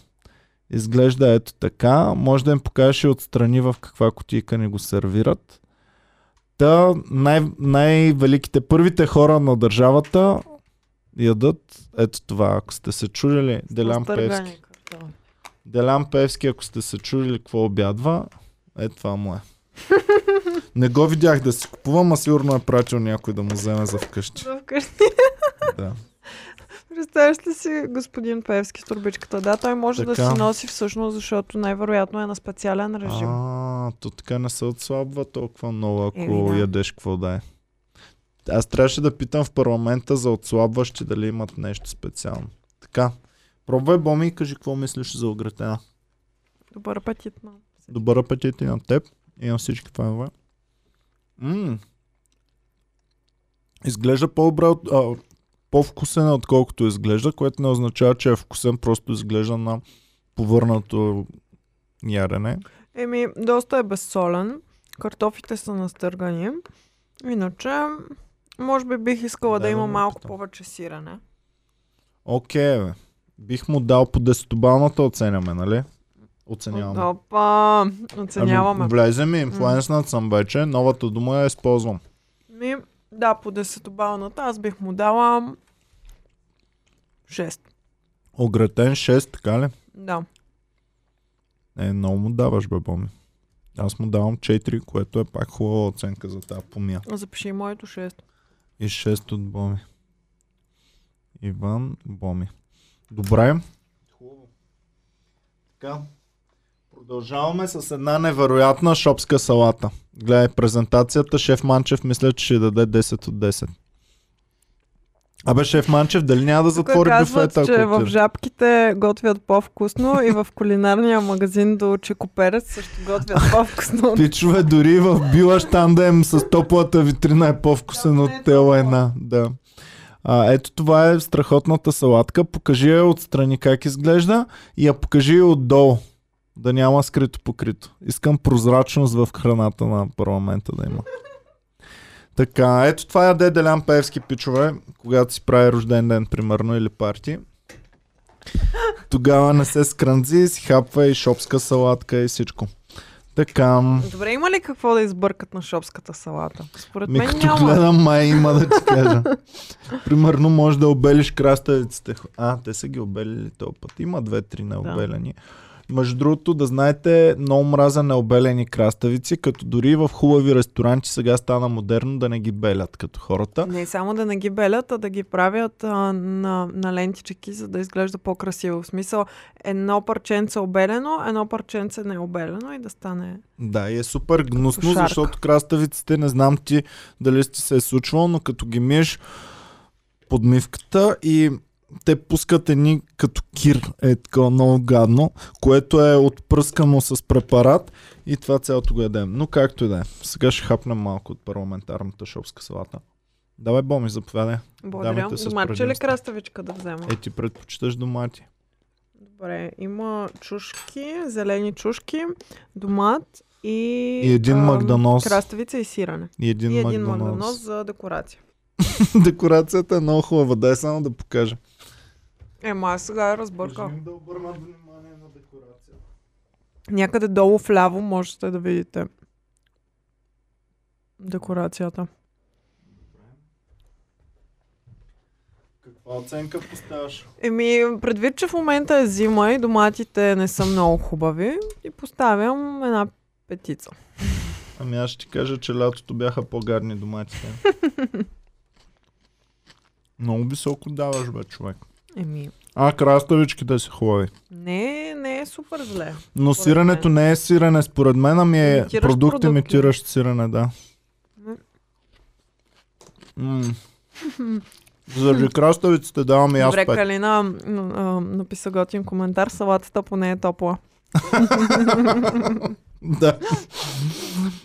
Изглежда ето така. Може да им покажеш и отстрани в каква кутийка ни го сервират. Та най- най-великите, първите хора на държавата ядат ето това. Ако сте се чудили, Делян Певски. Делян Певски, ако сте се чудили какво обядва, е това му е. [LAUGHS] Не го видях да си купувам, а сигурно е пратил някой да му вземе за вкъщи. За вкъщи. Да. Представяш ли си господин Певски с турбичката? Да, той може да Така. си носи всъщност, защото най-вероятно е на специален режим. А, то така не се отслабва толкова много, ако Еми, да. ядеш какво да е. Аз трябваше да питам в парламента за отслабващи дали имат нещо специално. Така. Пробвай, Боми, и кажи какво мислиш за огретена. Добър апетит. На... Добър апетит и на теб и на всички фенове. М. Изглежда по-добре, от, а, по-вкусен е отколкото изглежда, което не означава, че е вкусен, просто изглежда на повърнато ярене. Еми, доста е безсолен. Картофите са настъргани. Иначе, може би бих искала да, има да го малко повече сирене. Окей, бе. Бих му дал по десетобалната оценяме, нали? Оценяваме. Опа, оценяваме. Ами, влезе ми, инфлуенснат съм вече, новата дума я използвам. Ми, да, по десетобалната аз бих му дала 6. Огретен 6, така ли? Да. Е, много му даваш, бе, Боми. Аз му давам 4, което е пак хубава оценка за тази помия. Запиши моето 6. И 6 от Боми. Иван Боми. Добре. Хубаво. Така. Продължаваме с една невероятна шопска салата. Гледай презентацията. Шеф Манчев мисля, че ще даде 10 от 10. Абе, шеф Манчев, дали няма да Тук затвори казват, буфета, че ако в жабките готвят по-вкусно и в кулинарния магазин до Чекоперец също готвят [LAUGHS] по-вкусно. Пичове, дори в Билаш тандем с топлата витрина е по-вкусен от е една. Да. А, ето това е страхотната салатка. Покажи я отстрани как изглежда и я покажи и отдолу. Да няма скрито покрито. Искам прозрачност в храната на парламента да има. Така, ето това яде Делян Певски пичове, когато си прави рожден ден, примерно, или парти. Тогава не се скрънзи, си хапва и шопска салатка и всичко. Така. Добре, има ли какво да избъркат на шопската салата? Според Ми мен като няма. гледам, май има да ти кажа. [LAUGHS] Примерно може да обелиш краставиците. А, те са ги обелили този път. Има две-три необелени. Между другото, да знаете, много мраза необелени краставици, като дори в хубави ресторанти сега стана модерно да не ги белят като хората. Не само да не ги белят, а да ги правят а, на, на лентички, за да изглежда по-красиво. В смисъл, едно парченце обелено, едно парченце необелено и да стане... Да, и е супер гнусно, Кошарка. защото краставиците, не знам ти дали сте се е случвало, но като ги миеш подмивката и те пускат едни като кир, е такова много гадно, което е отпръскано с препарат и това цялото го ядем. Но както и да е. Сега ще хапнем малко от парламентарната шопска салата. Давай, Боми, заповядай. Благодаря. Доматче ли краставичка да взема? Е, ти предпочиташ домати. Добре, има чушки, зелени чушки, домат и... И един ам, магданоз. Краставица и сирене. И един, и един магданоз. магданоз за декорация. [LAUGHS] Декорацията е много хубава. Дай само да покажа. Ема, аз сега я разбъркал. Кажи им да обърнат внимание на декорацията. Някъде долу вляво можете да видите декорацията. Каква оценка поставяш? Еми, предвид, че в момента е зима и доматите не са много хубави, и поставям една петица. Ами аз ще ти кажа, че лятото бяха по-гадни доматите. [LAUGHS] Много високо даваш, бе, човек. Еми, А, краставичките са хубави. не, не е супер зле. Но Според сиренето мен. не е сирене, според мен, ами е Имитиращ продукт, продукт имитиращ сирене, да. М. Заради краставиците давам и аз Добре, пет. Калина а, написа готин коментар, салатата поне е топла. [LAUGHS] Да.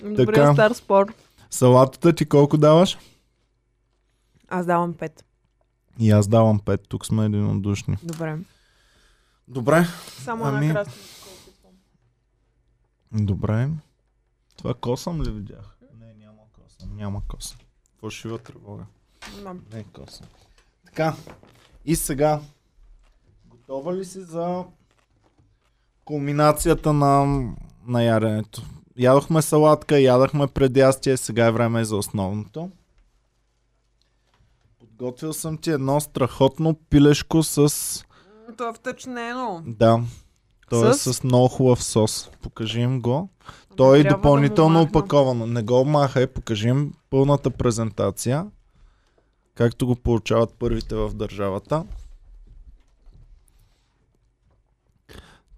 Добре, Така. стар спор. Салатата ти колко даваш? Аз давам 5. И аз давам 5. Тук сме единодушни. Добре. Добре. Само Ами- опитвам. Добре. Това косъм ли видях? Не, няма косъм. Няма косъм. Фалшива тревога. Да. Не косъм. Така. И сега. Готова ли си за кулминацията на, на яденето? Ядохме салатка, ядахме предястие, сега е време за основното. Подготвил съм ти едно страхотно пилешко с... То е втъчнено. Да. То е С? много хубав сос. Покажи им го. То е и Трябва да допълнително махна. опаковано. Не го махай, покажи им пълната презентация. Както го получават първите в държавата.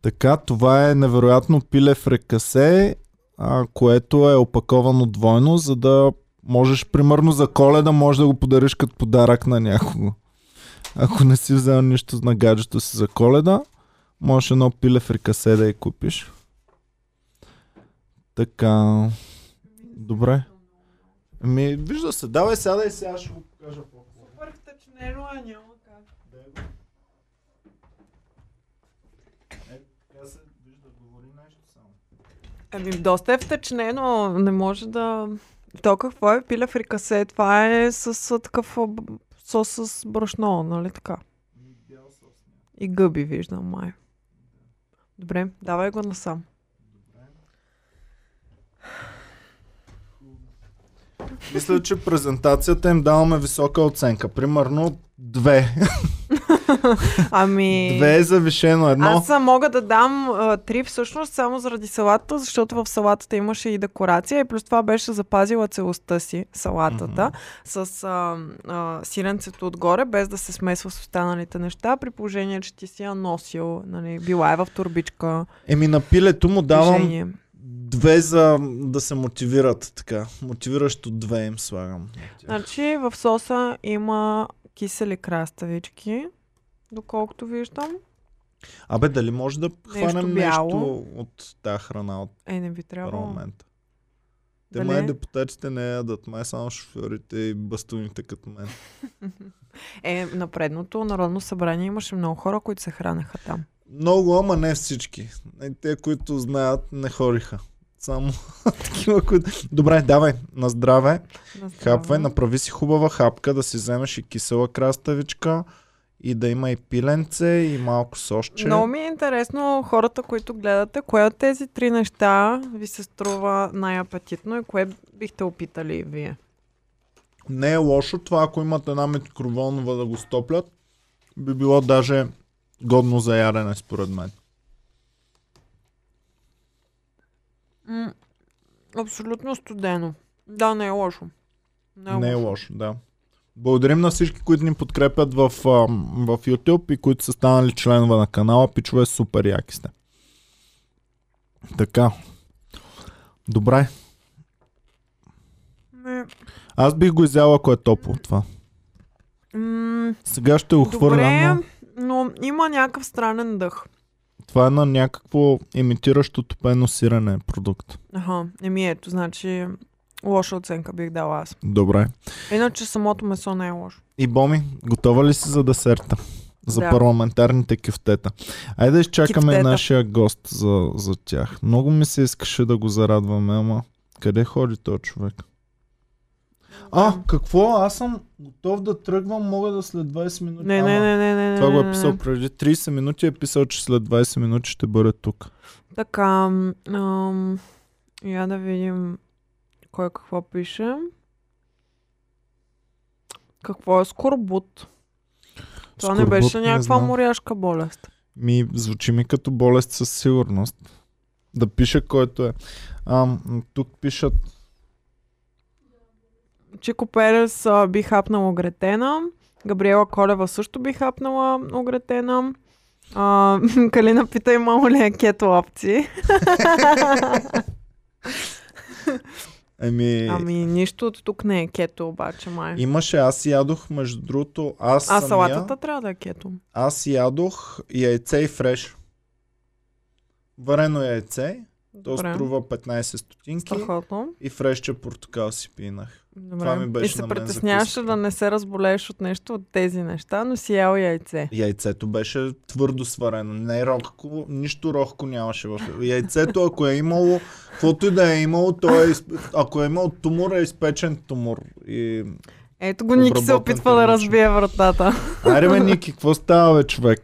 Така, това е невероятно пиле фрекасе, а, което е опаковано двойно, за да можеш, примерно за коледа, може да го подариш като подарък на някого. Ако не си взел нищо на гаджето си за коледа, можеш едно пиле фрикасе да я купиш. Така. Добре. Ами, вижда се. Давай, сядай сега, ще го покажа по Супер втъчнено, а няма как. Е, така се вижда, говори нещо само. Ами, доста е втъчнено, не може да... То какво е? Пиле фрикасе. Това е с а, такъв сос с брашно, нали така? И гъби виждам, май. Добре, давай го насам. Мисля, че презентацията им даваме висока оценка. Примерно две. Ами... Две е завишено едно. Аз мога да дам а, три всъщност само заради салатата, защото в салатата имаше и декорация и плюс това беше запазила целостта си, салатата, с а, а, сиренцето отгоре, без да се смесва с останалите неща, при положение, че ти си я носил, нали, била е в турбичка, Еми на пилето му давам. Две за да се мотивират така. Мотивиращо две им слагам. Значи в соса има кисели краставички, доколкото виждам. Абе, дали може да хванем бяло. нещо от тази храна от Е, не би трябвало. парламента? Те май депутатите не ядат, май само шофьорите и бастуните като мен. [LAUGHS] Е, на предното Народно събрание имаше много хора, които се хранеха там. Много, ама не всички. Е, Те, които знаят, не хориха. Само [LAUGHS] такива, които... Добре, давай, на здраве. На Хапвай, направи си хубава хапка, да си вземеш и кисела краставичка и да има и пиленце, и малко сосче. Много ми е интересно хората, които гледате, кое от тези три неща ви се струва най-апетитно и кое бихте опитали и вие? Не е лошо това, ако имат една микроволнова да го стоплят, би било даже годно за ядене, според мен. М- абсолютно студено. Да, не е лошо. Не, Не е лошо, да. Благодарим на всички, които ни подкрепят в, в YouTube и които са станали членове на канала. Пичове, супер яки сте. Така. Добре. Не. Аз бих го изяла, ако е топло това. М- Сега ще го хвърля, Добре, но има някакъв странен дъх. това е на някакво имитиращо топено сирене продукт. Аха, еми ето, значи лоша оценка бих дала аз. Добре. Иначе самото месо не е лошо. И Боми, готова ли си за десерта? За Да. парламентарните кюфтета. Айде да изчакаме Кюфтета. нашия гост за, за тях. Много ми се искаше да го зарадваме, ама къде ходи този човек? А, какво? Аз съм готов да тръгвам, мога да след 20 минути. Не, Ама, не, не, не, не. Това го не, е не, писал не. преди 30 минути, е писал, че след 20 минути ще бъде тук. Така, ам, я да видим кой какво пише. Какво е скорбут? Това не Скорбут, беше някаква знам. моряшка болест. Ми звучи ми като болест със сигурност. Да пише който е. А, м, тук пишат Чико Перес а, би хапнала огретена. Габриела Колева също би хапнала огретена. А, [LAUGHS] Калина пита имало ли е кето опции. Еми, [LAUGHS] Ами нищо от тук не е кето обаче май. имаше, аз ядох, между другото, аз А самия, салатата трябва да е кето. аз ядох яйце и фреш. Варено яйце, то Добре. струва 15 стотинки Страхотно. и фреща портокал си пинах. Добре. Това ми беше и се притесняваше да не се разболееш от нещо от тези неща, но си ял яйце. Яйцето беше твърдо сварено, не рохко, нищо рохко нямаше в яйцето. Ако е имало, каквото и да е имало, то е, ако е имал тумор, е изпечен тумор. И... Ето го Ники се опитва да разбие вратата. Айде бе, Ники, [LAUGHS] какво става бе, човек?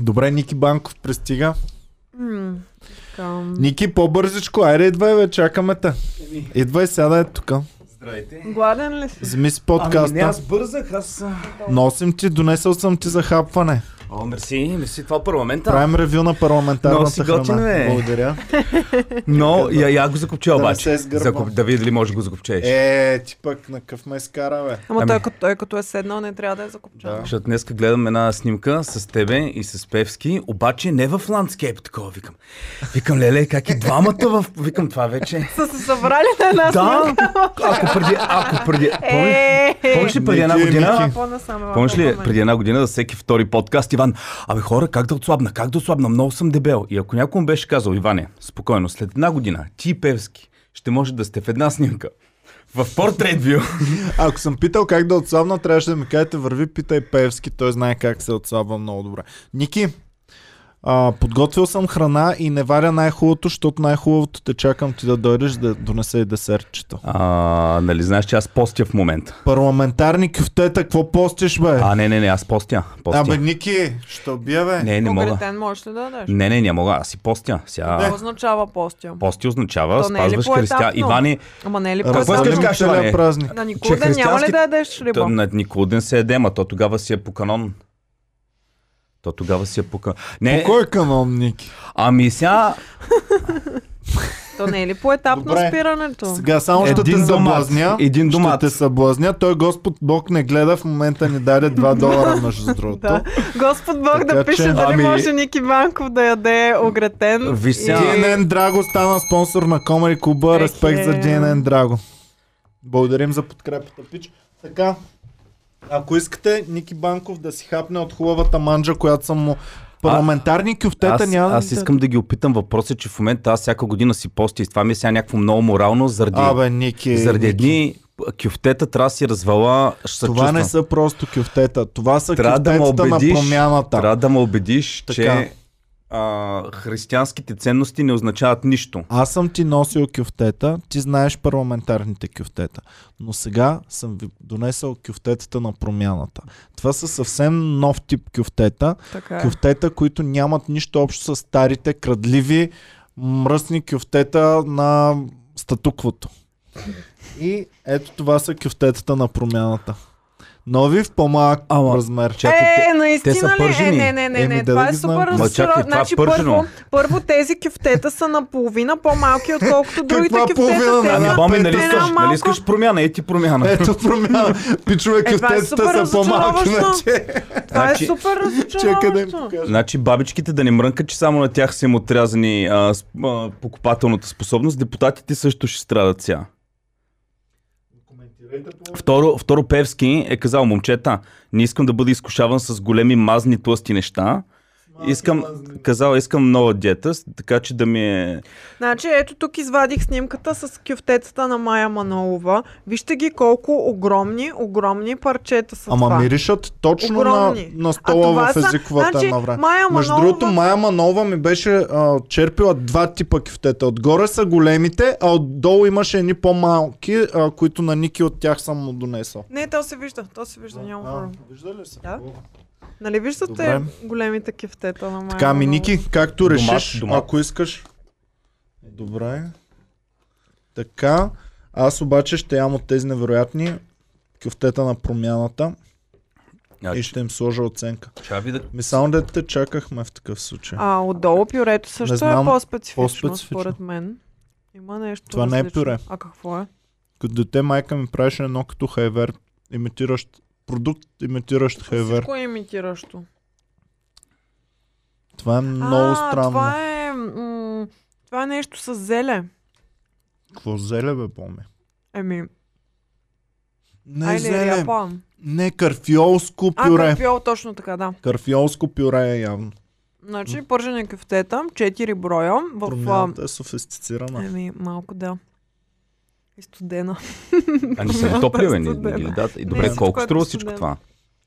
Добре, Ники Банков пристига. Ники, по-бързичко, айде идвай бе, чакаме те. Идвай, сядай тук. Здравейте. Гладен ли си? Вземи си Ами не, подкаста. аз бързах, аз... Носим ти, донесъл съм ти за хапване. О, мерси, мерси, това е парламента. Правим ревю на парламентарната готин, храна. бе. Благодаря. [LAUGHS] Но я, я го закопча Да не обаче. се сгърбва. Закоп- да видя дали можеш да го закопчееш. Е, ти пък на къв ме изкара, бе. Ама Ами- той, като, той като е седнал, не трябва да е закопчан. Да. Защото днес гледам една снимка с тебе и с Певски, обаче не в ландскейп такова, викам. Викам, леле, как и двамата в... Викам, това вече... Са се събрали на една Да, снимка. ако преди... Ако преди... Помниш, Е, помниш ли преди една година? Помниш ли преди една година за всеки втори подкаст, Иван, абе хора, как да отслабна, как да отслабна, много съм дебел. И ако някой му беше казал, Иване, спокойно, след една година, ти и Певски ще може да сте в една снимка. В портрет вю. [LAUGHS] Ако съм питал как да отслабна, трябваше да ми кажете, върви, питай Певски, той знае как се отслабва много добре. Ники, а, подготвил съм храна и не варя най-хубавото, защото най-хубавото те чакам ти да дойдеш да донесе и десертчето. А, нали знаеш, че аз постя в момента. Парламентарни кюфтета, какво постиш, бе? А, не, не, не, аз постя. постя. Абе, Ники, ще убия, бе. не, не мога. Можеш ли да дадеш? Не, не, не мога, аз си постя. Сега... Какво означава постя? Пости означава, То е спазваш християн. поетапно? Ивани, Ама не е ли Какво искаш да кажеш. На Николден Че няма ли да ядеш риба? на Николден се еде, ма то тогава си е по канон. То тогава си е по канон. Не, По кой канон, Ники? ами сега... То не е ли поетапно Добре. спирането? Сега само ще Един те съблазня. Един Ще домат. те съблазня. Той Господ Бог не гледа, в момента ни даде 2 [LAUGHS] долара, между другото. Да. Господ Бог Така да пише че- дали Ами- може Ники Банков да яде огретен. Сега. и- DNN Драго стана спонсор на Комери Клуба. Ех, Респект за е. DNN Драго. Благодарим за подкрепата, пич. Така, ако искате Ники Банков да си хапне от хубавата манджа, която съм му парламентарни кюфтета, Аз, няма аз искам да ги опитам. Въпросът е, че в момента аз всяка година си постя и това ми е сега някакво много морално, заради, Абе, Ники. заради Ники. едни кюфтета трябва да си развала Това не са просто кюфтета. Това са Трябва да кюфтетата на убедиш, промяната. Трябва да ме убедиш, Така. че а, християнските ценности не означават нищо. Аз съм ти носил кюфтета, ти знаеш парламентарните кюфтета. Но сега съм ви донесъл кюфтетата на промяната. Това са съвсем нов тип кюфтета. Така е. Кюфтета, които нямат нищо общо с старите, крадливи, мръсни кюфтета на статуквото. И ето това са кюфтетата на промяната. Нови в по-малък Ама, размер. чакай, Е, наистина те са ли? Е, пържени. не, не, не, Еми, не. да това да е ги знам. супер Ма чакай, разочарован. това е Значи пържено. първо, първо тези кюфтета са наполовина по-малки, отколкото [LAUGHS] другите Каква половина кюфтета. Те Ами, една са Боми, нали искаш, нали малко- искаш промяна? Ети промяна. Ето [LAUGHS] промяна. Пичове, Е, това е кюфтетата са по-малки разочароващо. че. Това е Значи- супер [LAUGHS] Чакай да им разочароващо. покажа. Значи бабичките да не мрънкат, че само на тях са им отрязани а, с, а, покупателната способност, депутатите също ще страдат сега. Второ, второ Певски е казал, момчета, не искам да бъда изкушаван с големи мазни тлъсти неща. Искам, казал, искам нова диета, така че да ми е... Значи ето тук извадих снимката с кюфтетата на Майя Манолова. Вижте ги колко огромни, огромни парчета са Ама това. миришат точно на, Огромни. на А стола в са- езиковата значи, на време. Майя Между Манолова- другото, Майя Манова ми беше а, черпила два типа кюфтета. Отгоре са големите, а отдолу имаше едни по-малки, а, които на Ники от тях съм му донесъл. Не, то се вижда, то се вижда, няма А, вижда ли се? Да. Нали виждате Добре. големите кюфтета на Майя Така, ми? Ники, както Домат, решиш, домат. ако искаш. Добре. Така, аз обаче ще ям от тези невероятни кюфтета на промяната и Значи, ще им сложа оценка. ще видя... Ми само да те чакахме в такъв случай. А, отдолу пюрето също знам, е по-специфично, по-специфично. според мен. Има нещо Това не е различно. пюре. А какво е? Като дете майка ми правеше едно като хайвер, имитиращ продукт, имитиращ хайвер. Всичко е имитиращо. Това е много а, странно. Това е, м- това е нещо с зеле. Какво зеле бе, поме? Еми, Не айде зеле, ряпа. не карфиолско А, пюре. карфиол, точно така, да. Карфиолско пюре е явно. Значи, пържени кюфтета, 4 броя. В, а, Промяната е софистицирана. еми, малко да. И студена. А не са ли топли, бе? [LAUGHS] Не, не? И Не, добре, всичко колко е струва студено. всичко това?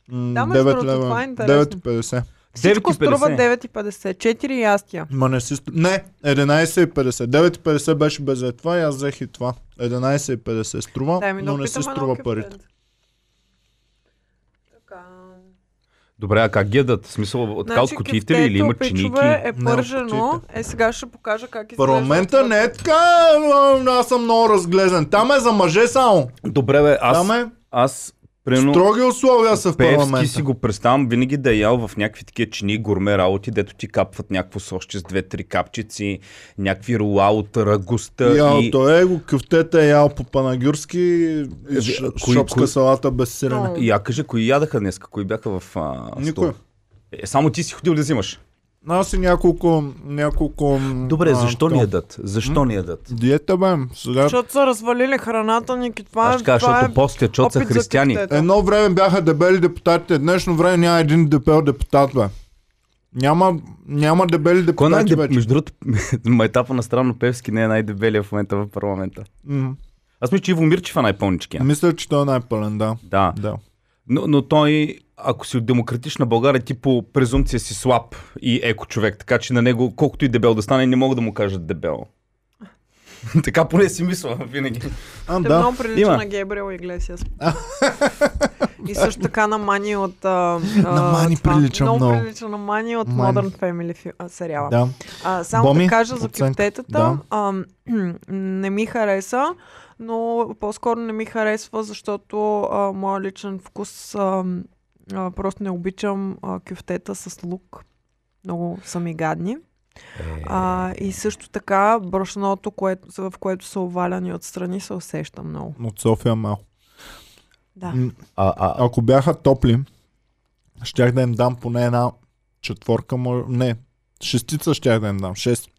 Да, между 9 другото, лева. това е интересно. 9,50. Всичко струва 9,50. 9,50. 4 ястия. Ма не си... Не, 11,50. 9,50 беше без е това и аз взех и това. 11,50 струва, да но не си струва парите. Така. Добре, а как ги ядат? В смисъл, така от Значи, кутиите ли или има чиники? е от пържено. Е, сега ще покажа как изглежда. Парламента не е така, аз съм много разглезен. Там е за мъже само. Добре, бе, аз, Там е аз примерно, строги условия са в Певски парламента. си го представям винаги да е ял в някакви такива чини гурме работи, дето ти капват някакво сосче с две-три капчици, някакви рула от рагуста Ял, и... той е го кюфтета е ял по панагюрски и ш- кои- шопска кои- салата без сирене. Я кажи, кои ядаха днес, кои бяха в а, Никой. Е, само ти си ходил да взимаш. Аз и няколко, няколко... Добре, а, защо ни ядат? Защо ни ядат? Диета бе, сега Защото са развалили храната ни. Това, Аз ще кажа, защото е постят, защото са християни. Едно време бяха дебели депутатите, днешно време няма един дебел депутат, бе. Няма, няма дебели Кой е депутати най вече. Между другото, [LAUGHS] майтапа на странно Певски не е най-дебелия в момента в парламента. М, Аз мисля, че Иво Мирчев е най-пълничкия. Мисля, че той е най-пълен, да. Да. да. Но, но той, ако си от демократична България, ти по презумпция си слаб и еко човек, така че на него, колкото и дебел да стане, не мога да му кажат дебел. [LAUGHS] така поне си мисля винаги. А, Те да. много прилича Има. на Гебриел Иглесиас. и също така на Мани от... А, На Мани това. прилича много. прилича на Мани от Мани. Modern Family фи- а, сериала. да. А, само Боми, да кажа за оценка. кюфтетата. Да. А, [CLEARS THROAT] не ми хареса, но по-скоро не ми харесва, защото а, моят личен вкус а, а, просто не обичам а, кюфтета с лук. Много са ми гадни. А, и също така брашното, което, в което са оваляни отстрани, се усеща много. От София мал. Да. А, а, Ако бяха топли, щях да им дам поне една четворка, може... не, шестица щях да им дам, шест.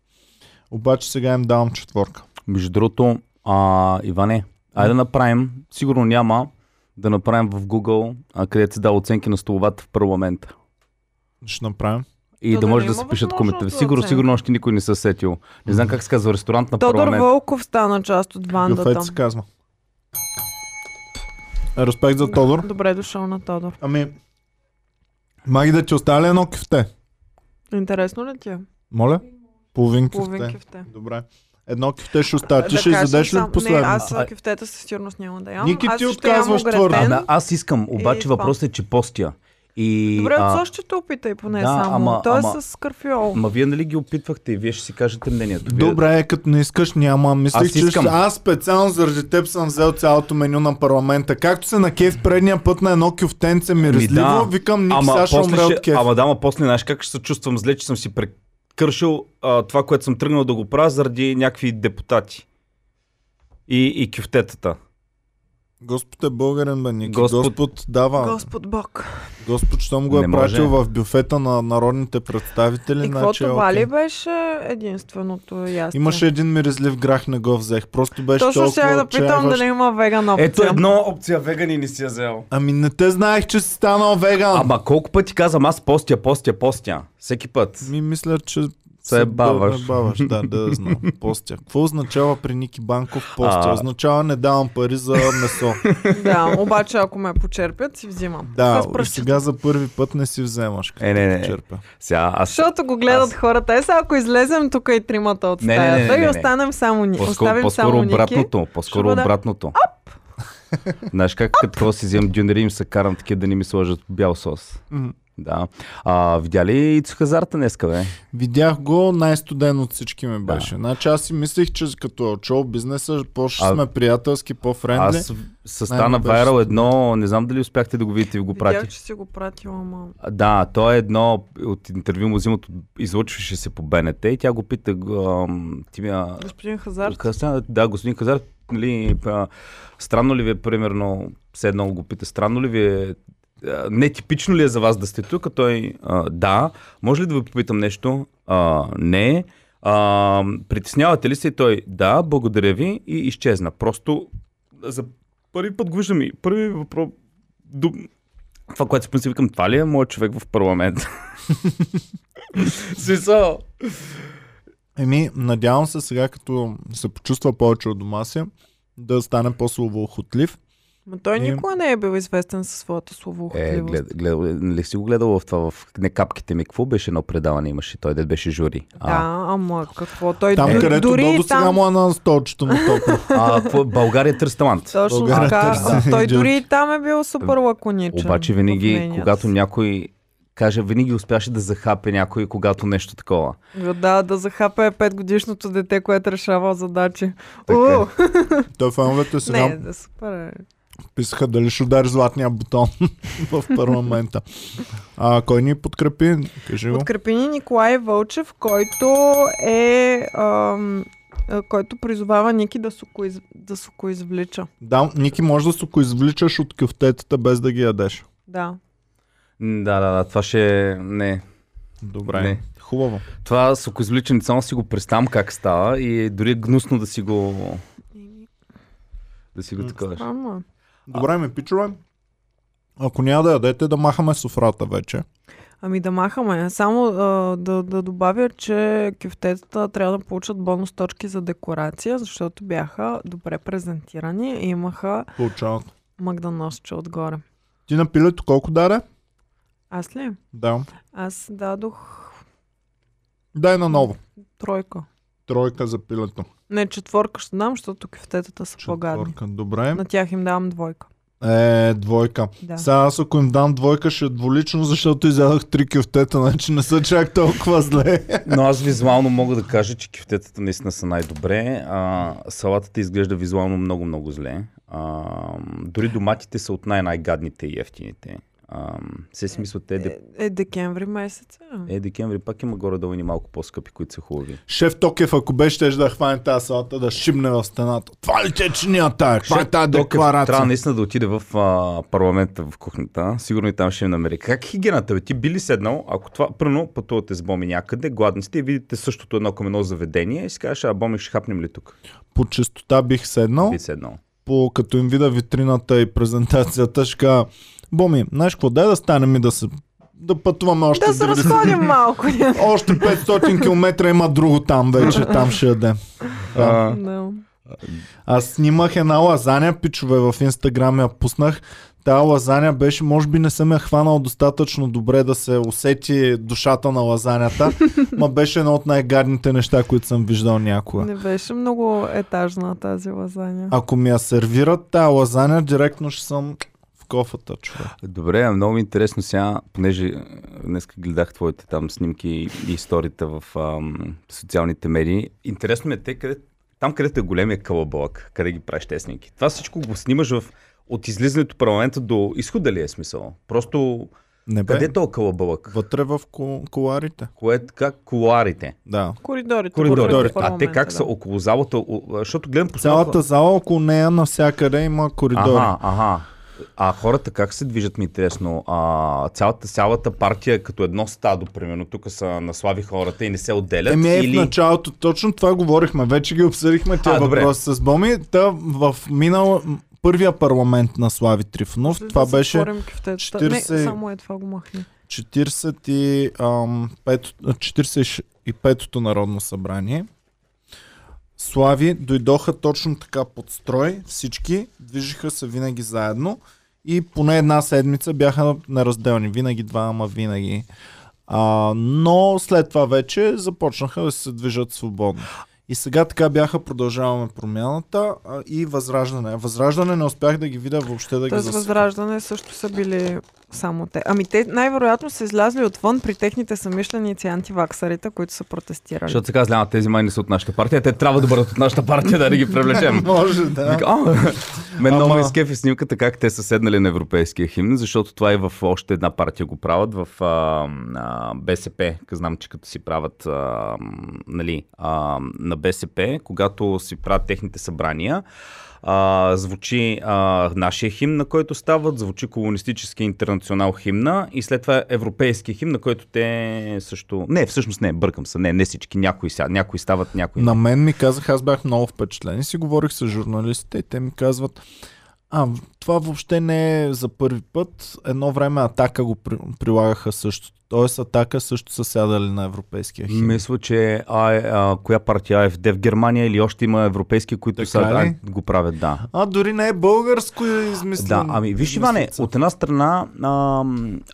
Обаче сега им давам четворка. между другото, а, Иване, айде да направим, сигурно няма, да направим в Google, а, където се дава оценки на столовата в парламента. Ще направим. И То да да може да се пишат коментари. Сигурно, оценка. сигурно още никой не се е сетил. Не знам как се казва ресторант на Тодор парламент. Вълков стана част от бандата. Гюфет се казва. Респект за Тодор. Добре дошъл на Тодор. Ами, маги да ти оставя ли едно кюфте? Интересно ли ти е? Моля? Половин Половин кюфте. кюфте. Добре. Едно кюфте ще остане. Ти Да ще изядеш ли последно? Не, аз А- кюфтета със сигурност няма да ям. Ники, ти ще отказваш твърдо. Ама аз искам, обаче И въпросът е, че постя. И, Добре, а, от сощето опитай поне да, само. ама- Той е ама- с карфиол. Ма вие нали ги опитвахте и вие ще си кажете мнението. Вие... Добре, като не искаш, няма. Мислих, Аз че искам. ще... аз специално заради теб съм взел цялото меню на парламента. Както се на кеф предния път на едно кюфтенце миризливо, Ми да. викам, Ама сега ще умре ще... от кеф. Ама да, ама после знаеш как ще се чувствам зле, че съм си прекършил а, това, което съм тръгнал да го правя заради някакви депутати. И, и кюфтетата. Господ е българен, бе, Ники. Господ- Господ, дава. Господ Бог. Господ, щом го е Не може. пратил в бюфета на народните представители, И какво значи е това окей. ли беше единственото ястие? Имаше един миризлив грах, не го взех. Просто беше Точно толкова ще да питам отчаяващ. дали има веган опция. Ето едно опция вегани не си я взел. Ами не те знаех, че си станал веган. Ама колко пъти казвам аз постя, постя, постя. Всеки път. Ми мисля, че Се баваш. б- баваш, да, да знам. [LAUGHS] Постя. Какво означава при Ники Банков постя? А. Означава не давам пари за месо. [LAUGHS] Да, обаче ако ме почерпят, си взимам. да, и сега за първи път не си вземаш. като Е, не, не, те не. черпя. Сега аз... Защото го гледат Аз- хората. Е, сега ако излезем тук и тримата от Не, не, не, стаята не, не, и не. останем само ни. По-скоро, Оставим по-скоро само Ники. обратното. По-скоро обратното. Знаеш как, като си вземам дюнери им се карам такива да не ми сложат бял сос. М. Да. А, видя ли Ицо Хазарта днеска, бе? Видях го, най-студен от всички ми Да. беше. Значи аз си мислих, че като шоу бизнеса, по-ще А- сме приятелски, по-френдли. Аз с Не, стана вайрал едно, не знам дали успяхте да го видите и го Видях, прати. че си го пратила, ама... Да, то е едно от интервю му взимат, излъчваше се по БНТ и тя го пита, ти ми, а, Господин Хазар, Хасан, да, господин Хазар, нали, а, странно ли ви е, примерно, все едно го пита, странно ли ви е, нетипично ли е за вас да сте тук? Той, а, да. Може ли да ви попитам нещо? А, не. А, притеснявате ли се? Той, да, благодаря ви и изчезна. Просто за първи път го виждам и първи въпрос, ду... това, което си помисли, викам, това ли е моят човек в парламент? [LAUGHS] Смисъл. Еми, надявам се сега, като се почувства повече от дома си, да стане по-словоохотлив. Ма той И- никога не е бил известен със своята Е, словоохотливост. глед, глед, нали си го гледал в това, в не капките ми, какво беше едно предаване имаше, той дед беше жури. Да, ама какво? Той Там, д- където дори до сега там... му е на столчето му топло. [LAUGHS] а, какво, България търси талант. Точно България така. търси Той дори и там е бил супер лаконичен. Обаче винаги, когато някой каже, винаги успяше да захапе някой, когато нещо такова. Да, да захапе 5 годишното дете, което решава задачи. Така. Уу, Той феновете [LAUGHS] сега Не, да супер е. Писаха дали ще удари златния бутон [LAUGHS] в парламента. А кой ни подкрепи? Кажи го. Подкрепи ни Николай Вълчев, който е... Ам, който призовава Ники да, сокоиз... да сокоизвлича. Да, Ники, може да се го извличаш от кюфтетата без да ги ядеш. Да. Да, да, да, това ще е... Не. Добре. Не. Хубаво. Това сокоизвличане само си го представям как става и дори е гнусно да си го... Да си го М, такова. Странно е. Добре, ми пичове. Ако няма да ядете, да махаме софрата вече. Ами да махаме. Само а, да, да добавя, че кюфтетата трябва да получат бонус точки за декорация, защото бяха добре презентирани и имаха Получават. магданосче отгоре. Ти на пилето колко даде? Аз ли? Да. Аз дадох Дай на ново. тройка. Тройка за пилето. Не, четворка ще дам, защото кюфтетата са по-гадни. Четворка. Добре. На тях им давам двойка. Е, двойка. Да. Сега аз ако им дам двойка, ще е дволично, защото изядах три кюфтета, значи не са чак толкова зле. [LAUGHS] Но аз визуално мога да кажа, че кифтетата наистина са най-добре. А, салатата изглежда визуално много-много зле. А, дори доматите са от най-най-гадните и ефтините. Се си мислят, те де... Е, е, декември месец. е. е, декември пак има горе-долу и малко по-скъпи, които са хубави. Шеф Токев, ако беше, ще да хване тази салата, да шибне в стената. Това ли те чиния тая? Това е тази декларация? Трябва наистина да отиде в а, парламента в кухнята. Сигурно и там ще намери. Как е хигиената? Бе? Ти би ли седнал, ако това, пръвно пътувате с Боми някъде, гладни сте и видите същото едно към едно заведение и си кажеш, а Боми ще хапнем ли тук? По чистота бих седнал. Би седнал. по, като им видя витрината и презентацията, ще кажа, Боми, знаеш какво, дай да станем и да се да пътуваме още Да се 90 разходим малко. [LAUGHS] Още 500 км има друго там вече, там ще ядем. Да. А, Да. Аз снимах една лазаня, пичове, в Инстаграм я пуснах. Тая лазаня беше, може би не съм я хванал достатъчно добре да се усети душата на лазанята, [LAUGHS] ма беше едно от най-гадните неща, които съм виждал някога. Не беше много етажна тази лазаня. Ако ми я сервират тая лазаня, директно ще съм кофата, човек. Добре, а много ми е интересно сега, понеже днес гледах твоите там снимки и историята в ам, социалните медии. Интересно ми е те, къде, там където е големия кълъбълък, къде ги правиш тези снимки. Това всичко го снимаш в, от излизането парламента до изхода ли е смисъл? Просто Не бе, къде е този кълъбълък? вътре в ко- коларите. Кое, как колуарите? Да. Коридорите. Коридорите. в А те как са да. около залата? Защото гледам по Цялата зала около нея навсякъде има коридори. Ага, ага. А хората как се движат ми е интересно? А, цялата, цялата партия е като едно стадо, примерно, тук са наслави хората и не се отделят. Еми е, или... в началото точно това говорихме. Вече ги обсъдихме добре. въпроси с Боми. Та в минал първия парламент на Слави Трифонов, Да това си беше отворим кюфтетата. 40 Не, само е това го махни. 45, 45-то народно събрание. Слави дойдоха точно така под строй, всички движиха се винаги заедно и поне една седмица бяха неразделни, винаги два, ама винаги. А, но след това вече започнаха да се движат свободно. И сега така бяха продължаваме промяната а, и Възраждане. Възраждане не успях да ги видя въобще да ги Тоест засекна. Възраждане също са били само те. Ами те най-вероятно са излязли отвън при техните самишленици антиваксарите, които са протестирали. Защото се казва, няма тези май не са от нашата партия, те трябва да бъдат от нашата партия, да не ги привлечем. [LAUGHS] Може, да. Вика, «А, Мен много ме изкефи снимката как те са седнали на европейския химн, защото това и в още една партия го правят, в а, а, БСП, знам, че като си правят а, нали, а, на БСП, когато си правят техните събрания, а, звучи а, нашия химн, на който стават, звучи комунистически интернационал химна и след това европейски химн, на който те също... Не, всъщност не, бъркам се, не, не всички, някои, ся, някои стават, някои. На мен ми казаха, аз бях много впечатлен и си говорих с журналистите и те ми казват, а, това въобще не е за първи път. Едно време Атака го при, прилагаха също. Тоест Атака също са сядали на европейския химн. Мисля, че а, а, коя партия АФД в Германия или още има европейски, които Така са, а, го правят, да. А, дори не е българско измислен. Да, ами виж Иване, от една страна, а,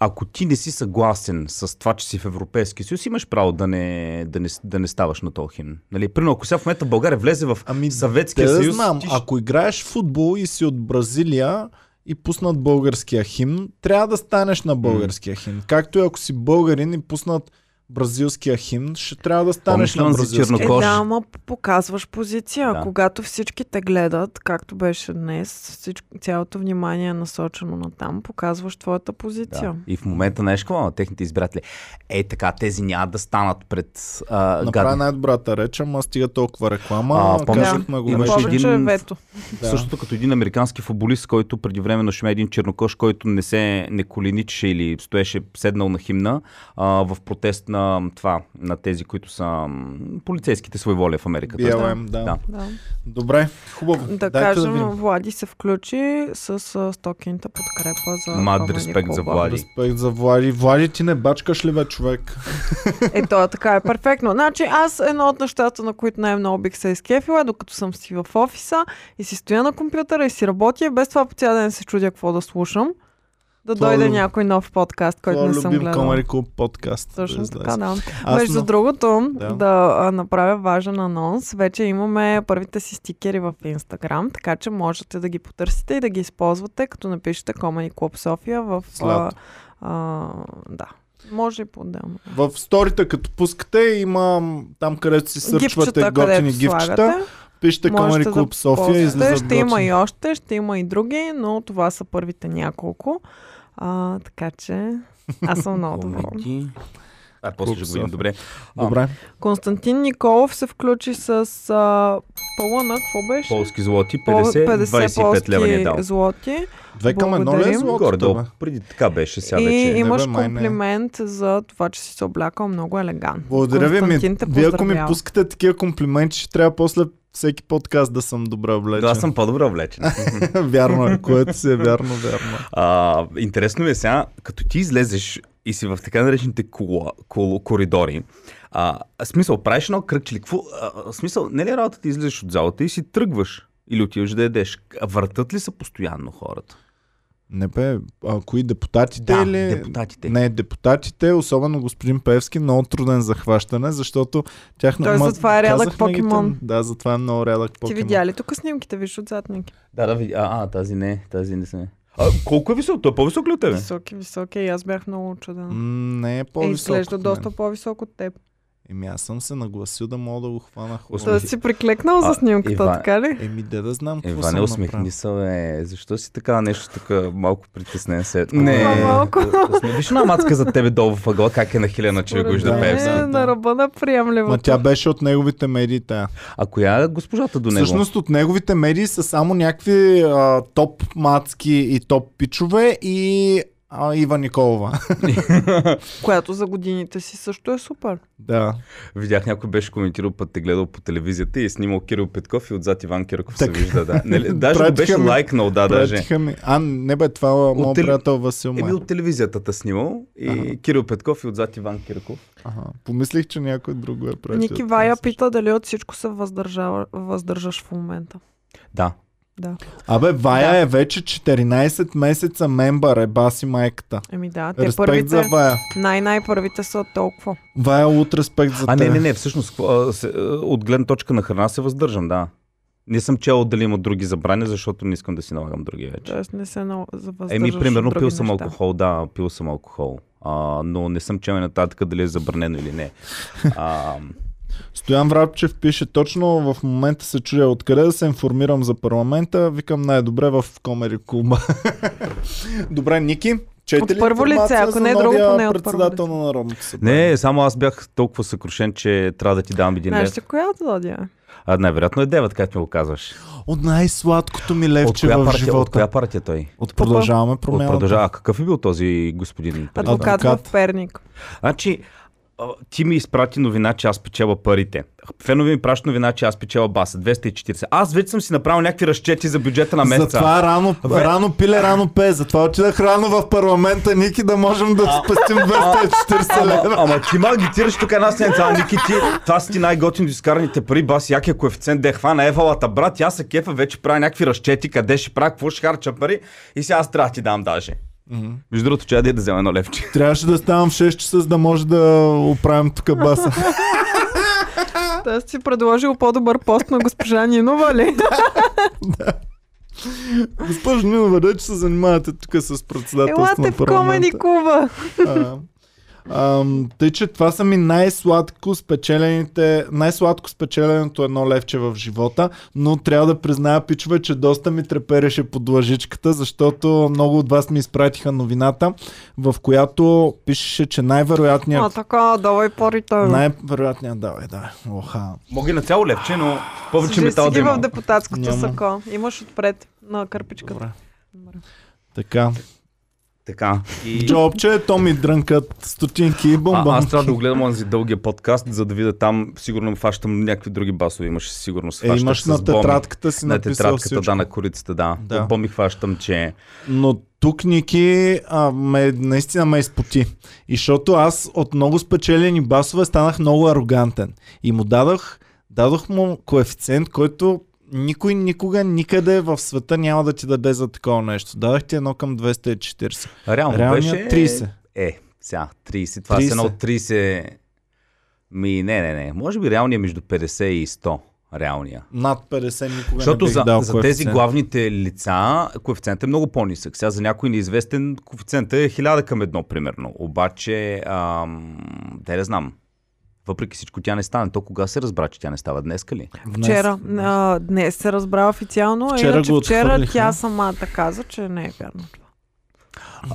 ако ти не си съгласен с това, че си в Европейския съюз, имаш право да не, да не, да не ставаш на този химн. Нали? Примерно, ако сега в момента България влезе в Ами, Съветския да съюз, знам, ти ако играеш футбол и си от Бразилия и пуснат българския химн, трябва да станеш на българския химн. Както и ако си българин и пуснат бразилския химн, ще трябва да станеш Помниш ли на онзи бразилския. Е, да, ама показваш позиция. Да. Когато всички те гледат, както беше днес, всичко, цялото внимание е насочено на там, показваш твоята позиция. Да. И в момента нещо какво на техните избиратели. Е, така, тези няма да станат пред а, Направя гадни. най-добрата реч, ама стига толкова реклама. А, А, помниш- казахме го имаше един- е вето. Да. Същото като един американски футболист, който преди време нашуме един чернокош, който не се не коленичеше или стоеше седнал на химна а, в протест на това, на тези, които са полицейските своеволия в Америка. BLM, да. Да. Да. Добре, хубаво. Да Дайте кажем, да. Влади се включи с стокинта подкрепа за Мад респект за. Влади. Респект за Влади. Влади, ти не бачкаш ли бе, човек? Е, то така е перфектно. Значи аз едно от нещата, на които най-много бих се изкефила, е докато съм си в офиса и си стоя на компютъра и си работя, и без това по цял ден се чудя какво да слушам. Да Твоя дойде люб- някой нов подкаст, който Това не съм гледала. Comedy Club подкаст. Точно така, да. Аз Между на- другото, Да. да, направя важен анонс, вече имаме първите си стикери в Инстаграм, така че можете да ги потърсите и да ги използвате, като напишете Comedy Club София в... А, Сладко. а, да, може и по-отделно. В сторите, като пускате, има там, където си сърчвате Гифчета, готини където гифчета. слагате, Пишете Comedy Club София и Ще има и още, ще има и други, но това са първите няколко. А, така че аз съм много доволна. А, после ще го видим. Добре. Добре. Константин Николов се включи с а, пълъна, какво беше? Полски злоти, По- 50, 25 лева ни е дал. злоти. Две към едно ли е злото? Преди така беше сега и вече. имаш Не бе, май не. комплимент за това, че си се облякал много елегантно. Благодаря ви. Ми, вие ако ми пускате такива комплименти, ще трябва после всеки подкаст да съм добре облечен. Да, аз съм по-добре облечен. [LAUGHS] вярно е, което си е вярно, вярно. А, интересно ми е сега, като ти излезеш и си в така наречените коло, коло, коридори, А, смисъл, правиш едно кръгче ли? Какво? А, смисъл, не ли е работа ти излизаш от залата и си тръгваш? Или отиваш да ядеш? Въртат ли са постоянно хората? Не бе, а, кои депутатите Да, или... депутатите. Не, депутатите, особено господин Певски, много труден за хващане, защото тяхно... Той ма, затова е рядък ги покемон. там. Да, затова е много рядък Ти покемон. видя ли тук снимките? Виж отзад Ники. Да, да, видя. А, а, тази не, тази не съм. А, колко е висок? Той е по-висок ли от тебе? Високи, високи. И аз бях много очудена. М, Не е Е, по-висок изглежда от доста по-висок от теб. Еми аз съм се нагласил да мога да го хвана хубаво. Да си приклекнал А, за снимката, Иван- така ли? Еми де да знам какво Ева, съм не направил. се, бе. Защо си така нещо така малко притеснен се? Ама малко. Не виж на мацка за тебе долу в ъгъла, как е нахилена, че ви Според вижда мен мен Пепси. е да. на ръба на приемливото. Ма тя беше от неговите медии тая. А коя е госпожата до него? Всъщност от неговите медии са само някакви а, топ мацки и топ пичове и а, Ива Николова. [LAUGHS] Която за годините си също е супер. да. Видях някой беше коментирал път те гледал по телевизията и е снимал Кирил Петков и отзад Иван Кирков се Така. вижда, да. Нали, даже го беше ми- лайкнал, да, даже. Ми. А, не бе, това е моят теле- приятел Васил Еми Май. от телевизията та снимал и Ага. Кирил Петков и отзад Иван Кирков. Ага. Помислих, че някой друг го е пратил. Ники Вая пита дали от всичко се въздържава, въздържаш в момента. Да. Да. Абе, Вая Да. е вече 14 месеца мембър, е баси майката. Еми да, те Респект първите, за Вая. най-най-първите са толкова. Вая, от респект за А, теб. не, не, не, всъщност а, а, от гледна точка на храна се въздържам, да. Не съм чел дали има други забрани, защото не искам да си налагам други вече. Тоест не се на... въздържаш Еми, примерно, пил съм неща. алкохол, да, пил съм алкохол. А, но не съм чел и нататък дали е забранено или не. [LAUGHS] А, Стоян Врабчев пише точно в момента се чудя откъде да се информирам за парламента. Викам най-добре в Комери Куба. [LAUGHS] Добре, Ники, чете От ли първо лице, ако не е друго, поне от първо председател на Народното събрание? не, само аз бях толкова съкрушен, че трябва да ти дам един Знаеш лев. ли коя от Зодия е? А, най-вероятно е 9, както ми го казваш. От най-сладкото ми От левче коя, в партия, от живота. коя партия той? От продължаваме От промяната. продължава. А какъв е бил този господин? Адвокат, Адвокат. в Перник. Значи, ти ми изпрати новина, че аз печела парите. Фенови ми праща новина, че аз печела баса. 240. Аз вече съм си направил някакви разчети за бюджета на месеца. Затова рано, Бе. рано пиле, рано пее. Затова отидах рано в парламента, Ники, да можем да спастим 240 лева. Ама, ама ти ма агитираш тук една седмица, а, Ники, ти, това са ти най-готино изкараните пари, бас, якия коефициент, де хвана евалата, брат, аз се кефа, вече правя някакви разчети, къде ще правя, какво ще харча пари и сега аз трябва да ти дам даже. Между другото, че да взема едно левче. [LAUGHS] Трябваше да ставам в 6 часа, за да може да оправим тук баса. [LAUGHS] Тоест си предложил по-добър пост на госпожа Нинова, ли? [LAUGHS] Госпожо Нинова, да че се занимавате тук с председателство Елате на в Комеди парламента. Куба. А, ам, тъй, че това са ми най-сладко спечелените, най-сладко спечеленото едно левче в живота, но трябва да призная, пичове, че доста ми трепереше под лъжичката, защото много от вас ми изпратиха новината, в която пишеше, че А, най-вероятният така, давай парите. най-вероятният, давай, давай, оха. Мога и на цяло левче, но повече Служи метал си да има. в депутатското Няма. сако. Имаш отпред на кърпичката. Добре. Добре. Така. Така. И... Джобче, то ми дрънкат стотинки и А, бомбонки. аз трябва да го гледам онзи дългия подкаст, за да видя там, сигурно фащам някакви други басове, имаше сигурно Е, схващах имаш с на тетрадката си На написал тетрадката, всичко. да, на корицата, да. Да. От боми хващам, че... Но тук Ники а, ме, наистина ме изпоти. И защото аз от много спечелени басове станах много арогантен. И му дадох, дадох му коефициент, който никой никога никъде в света няма да ти даде за такова нещо. Дадах ти едно към 240. Реално Реалният беше... 30. Е, сега, 30. Това 30. са едно от 30... Ми, не, не, не. Може би реалния е между 50 и 100. Реалния. Над 50 никога Защото не бих за, дал за тези главните лица коефициентът е много по-нисък. Сега за някой неизвестен коефициентът е 1000 към едно, примерно. Обаче, ам, да не знам. Въпреки всичко тя не стане. То кога се разбра, че тя не става? Днеска ли? Днес. Вчера. А, днес се разбра официално, Вчера иначе го вчера тя самата каза, че не е вярно това.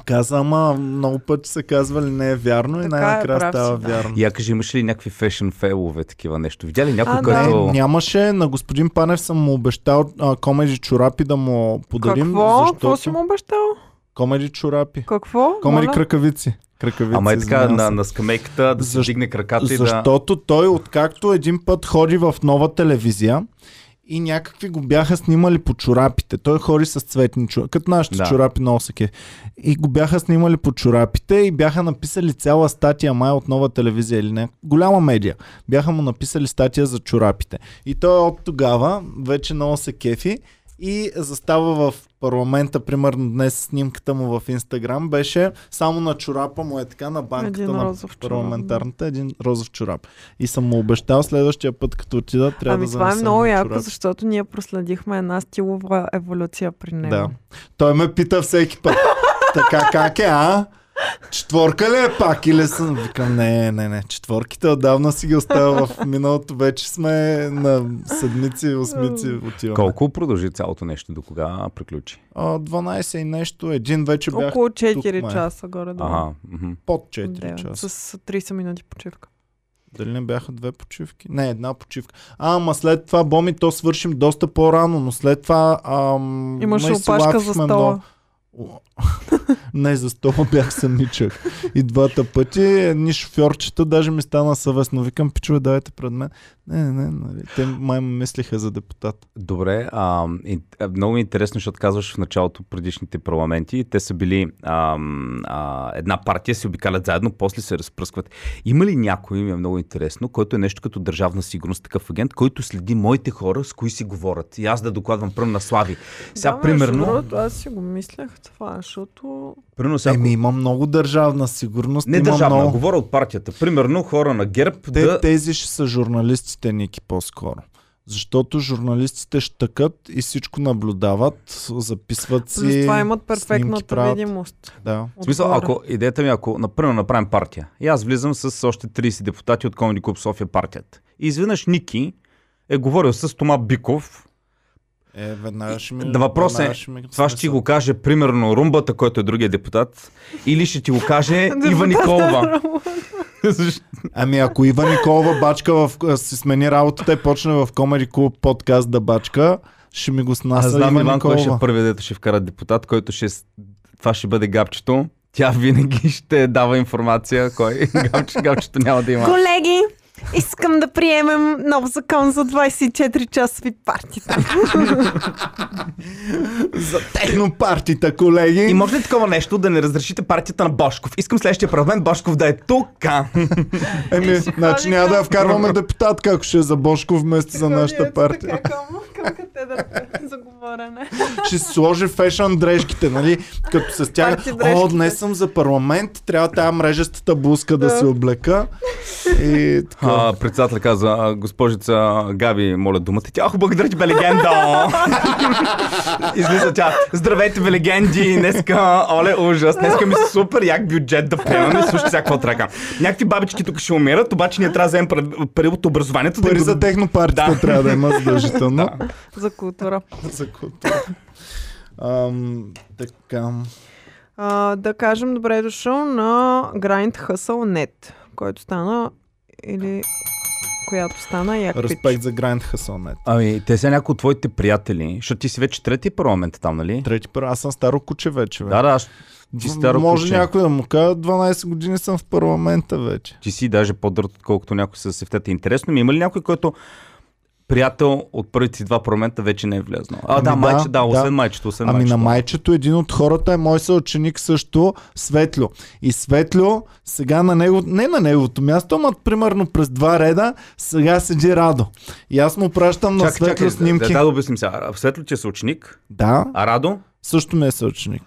Каза, ама много пъти са казвали не е вярно и Така е, най-накрая прав си, става да. вярно. И я кажи, имаш ли някакви фешн фейлове, такива нещо? Видя ли някой, да. който... Не, нямаше. На господин Панев съм му обещал а, комеди чорапи да му подарим. Какво? Защото... Какво си му обещал? Комеди чорапи. Какво? Комеди кракавици. Кракавици. Ама е така на, на скамейката да се Защ- дигне краката и да... Защото той, откакто един път ходи в нова телевизия и някакви го бяха снимали по чорапите. Той хори с цветни чорапи, като нашите Да. чорапи на Осаке. И го бяха снимали по чорапите и бяха написали цяла статия май от нова телевизия или не. Голяма медия. Бяха му написали статия за чорапите. И той от тогава вече много се кефи и застава в парламента, примерно днес снимката му в Инстаграм беше само на чорапа му е така на банката Един на чорап, парламентарната, един розов чорап. И съм му обещал следващия път, като отида, трябва ами да това е много яко, чорапи. защото ние проследихме една стилова еволюция при него. Да. Той ме пита всеки път. [LAUGHS] така как е, а? Четворка ли е пак или съм? Викам, не, не, не. Четворките отдавна си ги оставя в миналото. Вече сме на седмици, осмици отиваме. Колко продължи цялото нещо? До кога приключи? А, 12 и нещо. Един вече бях Около 4 май. часа горе-долу. Ага. мгм. под 4 Да, часа. с 30 минути почивка. Дали не бяха две почивки? Не, една почивка. А, ама след това, Боми, то свършим доста по-рано, но след това... Ам, Имаше опашка за стола. много. [LAUGHS] Не, за стола бях самичък. И двата пъти едни шофьорчета, даже ми стана съвестно. Викам, пичове, давайте пред мен. Не, не, не, нали. Те май ме мислиха за депутат. Добре, а, и, а, много интересно, защото казваш в началото предишните парламенти, те са били а, а, една партия, се обикалят заедно, после се разпръскват. Има ли някой, ми е много интересно, който е нещо като държавна сигурност, такъв агент, който следи моите хора, с кои си говорят? И аз да докладвам пръм на Слави. Сега, да, примерно, аз си го мислех това, защото... примерно сега, Еми, има много държавна сигурност. не има държавна, много... говоря от партията. Примерно хора на ГЕРБ Те, да... Тези ще са журналистите, Ники, по-скоро. Защото журналистите щъкат и всичко наблюдават, записват си. Плюс това имат снимки перфектната правят. видимост. Да. В смисъл, ако идеята ми, ако например направим партия, и аз влизам с още 30 депутати от Комеди Клуб София партията. И изведнъж Ники е говорил с Тома Биков. Е, веднага ще ми... Да, въпрос е, ми Това ще ти го каже примерно Румбата, който е другия депутат, или ще ти го каже [LAUGHS] Ива Николова. [LAUGHS] Ами ако Ива Николова бачка в, си смени работата и почне в Comedy Club подкаст да бачка, ще ми го снаса Аз знам Ива Иван, кой ще е първият, дето ще вкара депутат, който ще... Това ще бъде гапчето. Тя винаги ще дава информация, кой [LAUGHS] гапче, гапчето няма да има. Колеги, искам да приемем нов закон за 24 часови партията. За технопартита, колеги. И може ли такова нещо да не разрешите партията на Бошков? Искам следващия парламент Бошков да е тук. Еми, значи няма да я вкарваме депутат, како ще е за Бошко вместо за нашата партия. Към, към катедрата [LAUGHS] за говорене. Ще сложи фешън дрежките, нали? Като се стяга. О, днес съм за парламент, трябва тая мрежестата блузка да Да. си облека. И така. А, председател каза, «А, госпожица Габи, моля думата. Тя, ах, благодаря ти, бе легенда! [LAUGHS] Излиза тя. Здравейте, бе легенди! Днеска, оле, ужас. Днеска ми се супер як бюджет да приемаме. Слушайте сега какво трага. Някакви бабички тук ще умират, обаче ние трябва да вземем пари- от образованието. да Пари им го за технопартията Да. трябва да има задължително. За култура. [LAUGHS] за култура. Ам, така. А, да кажем добре е дошъл на Grind Hustle Net, който стана или която стана як. Респект за Гранд Хасонет. Ами, те са някои от твоите приятели, защото ти си вече трети парламент там, нали? Трети първо, аз съм старо куче вече. Бе. Да, да, аз- ти старо Може куче. някой да му каже, 12 години съм в парламента вече. Ти си даже по-дърт, отколкото някой с сефтета. Интересно ми, има ли някой, който приятел от първите два парламента вече не е влезнал? А, Ами да, да, майче, да, да. освен майчето, освен Ами майчето. на майчето един от хората е мой съученик също, Светлю. И Светлю, сега на него, не на неговото място, ама примерно през два реда, сега седи Радо. И аз му пращам на Чакай, Светлю чакай, снимки. да, да, да обясним сега. Светло, че са ученик, Да, а Радо? също ми е съученик.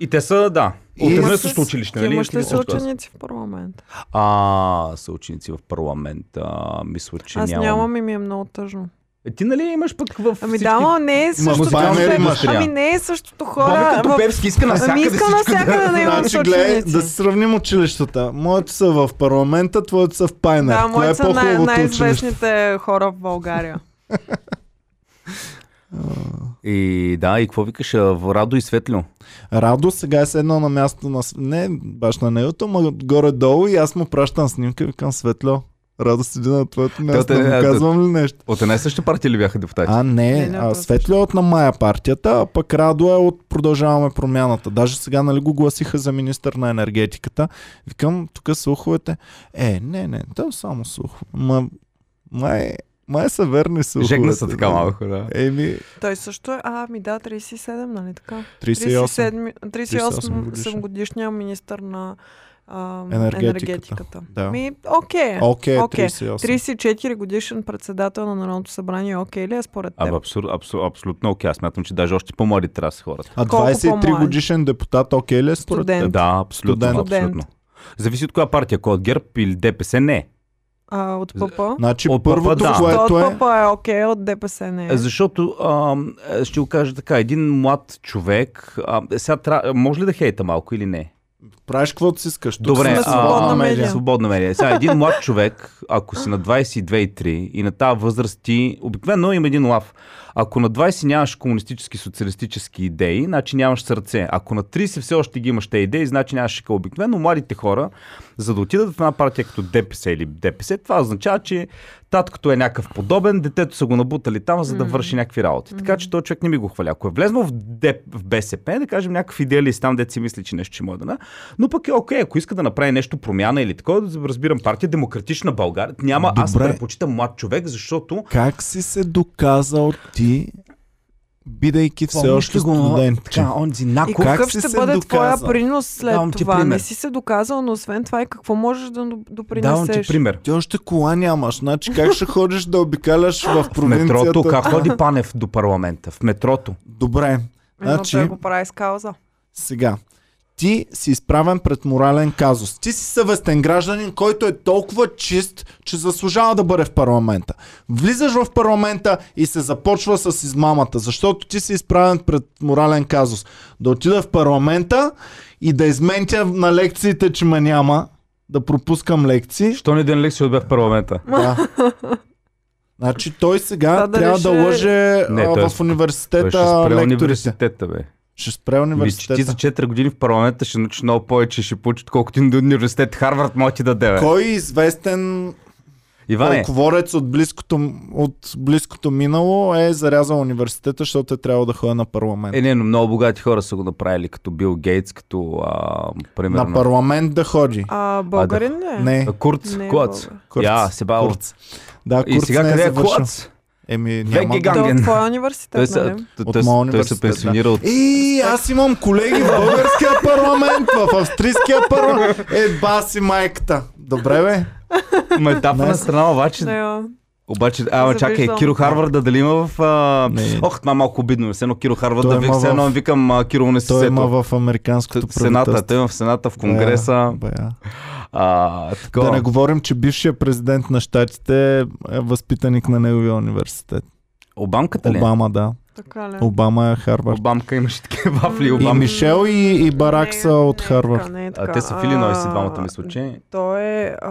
И те са, да, от И- едно и Имаш също ли- училище, нали? имаш ли са ученици в парламент? А, са ученици в парламента. Мисля, че Аз нямам. нямам и ми е много тъжно. Е, ти нали имаш пък в Ами всички... да, но не е същото. банери хора- имаш. Ами не е същото хора. като в- Пепски иска навсякъде Ами иска всичко навсякъде да имам Значи, гледай, да си сравним училищата. Моите са в парламента, твоите са в Пайнер. Да, Кое е моите са най- по-хубавото училище? най-известните хора в България. [LAUGHS] И да, и какво викаш? Радо и Светлио? Радо сега е седнал на място на... Не баш на негото, ма горе-долу и аз му пращам снимка и викам Светло. Радо седи на твоето място. те- Да му а, казвам ли нещо? От една и съща партия ли бяха депутати? А, не, Не, не, а, Светло е от на Мая партията, а пък Радо е от Продължаваме промяната. Даже сега нали го гласиха за министър на енергетиката. Викам, тук слуховете. Е, не, не, то само слух. Ма, май, Май са верни слуховете. Жегна са така малко, да. Еми, Той също е, а, ми да, 37, нали така? 38. 37, 38 годишен. годишния министър на а, Енергетиката. енергетиката. Да. Ми, окей. Окей, Окей. 38. 34 годишен председател на Народното събрание, окей ли е според теб? Абе, абсур, абсур, абсолютно окей. Аз смятам, че даже още по-млади трябва да са хората. А Колко 23 по-млад? годишен депутат, окей ли е според теб? Да, абсолютно. Студент. абсолютно. Зависи от коя партия, ако от ГЕРБ или ДПС, не. А, от ПП? Значи От първото, папа, да. Което от е... ПП е окей, от ДПС не е? Защото, ам, е, ще го кажа така, един млад човек, а, сега тря... може ли да хейта малко или не? Правиш каквото си искаш. Тук Добре, сме а, свободна а, медия. Свободна медия. Сега, един [LAUGHS] млад човек, ако си на 22 и 3 и на тази възраст ти, обикновено има един лав. Ако на 20 нямаш комунистически, социалистически идеи, значи нямаш сърце. Ако на 30 все още ги имаш те идеи, значи нямаш шика. Обикновено младите хора, за да отидат в една партия като ДПС или ДПС, това означава, че таткото е някакъв подобен, детето са го набутали там, за да върши някакви работи. Така че този човек не ми го хваля. Ако е влезнал в, Деп, в БСП, да кажем някакъв идеалист там, дете си мисли, че нещо ще може да на. Но пък е окей, ако иска да направи нещо промяна или такова, да разбирам партия Демократична България. Няма, аз Добре. предпочитам млад човек, защото Как си се доказал ти, бидейки все Помниш още го, студент? Така, онзи И Нако. как какъв си ще се бъде твоя доказал? принос след Давам това? пример. Не си се доказал, но освен това и какво можеш да до- Давам ти допринесеш? пример. Ти още кола нямаш. Значи как ще ходиш да обикаляш в В провинцията? метрото, как ходи Панев до парламента? В метрото. Добре. Но Значи, той го прави с кауза. сега. Ти си изправен пред морален казус. Ти си съвестен гражданин, който е толкова чист, че заслужава да бъде в парламента. Влизаш в парламента и се започва с измамата, защото ти си изправен пред морален казус. Да отида в парламента и да изментя на лекциите, че ме няма, да пропускам лекции. Що ни ден лекция отбе в парламента? Да. Значи той сега Да, дали трябва ще- да лъже Не, а, той е- в Той университета ще спре лекторите. университета, бе. Ще спре Мисля, че университета. ти за 4 години в парламента ще научиш много повече, ще получиш колкото ти до университет Харвард може ти да даде. Кой е известен Иване, Полковорец от близкото, от близкото минало е зарязал университета, защото е трябвало да ходя на парламент. е, не, но много богати хора са го направили, като Бил Гейтс, като, а, примерно, на парламент да ходи. А, българин ли е? Не, Курц, Не е. Курц. Я, Себал. Курц. Да, И Курц сега не къде е завършил. Клац? Еми, няма. Той Ганген. от твоя Той, университет, се, нали? той, От той, той се пенсионира от... И аз имам колеги в българския парламент, в австрийския парламент. Е, баси майката. Добре, бе. Ма етапа на страна, обаче, Не, обаче, ама чакай. Киро Харварда дали има в... А... Не. Ох, това е малко обидно, все едно Киро Харварда, Той да все едно в- викам а, Киро Той университето. има в американското Сената, правителство. той има в Сената, в Конгреса. Бая, бая. А, Да такова. не говорим, че бившия президент на щатите е възпитаник на неговия университет. Обамката ли? Обама, да. така ли? Обама е Харвард. Обамка имаше такива вафли. И Обам... Мишел и, и Барак Не, са от не е Харвард. така, не е А, така. те са в Илинойс и А, двамата мисля, че. Той е... А,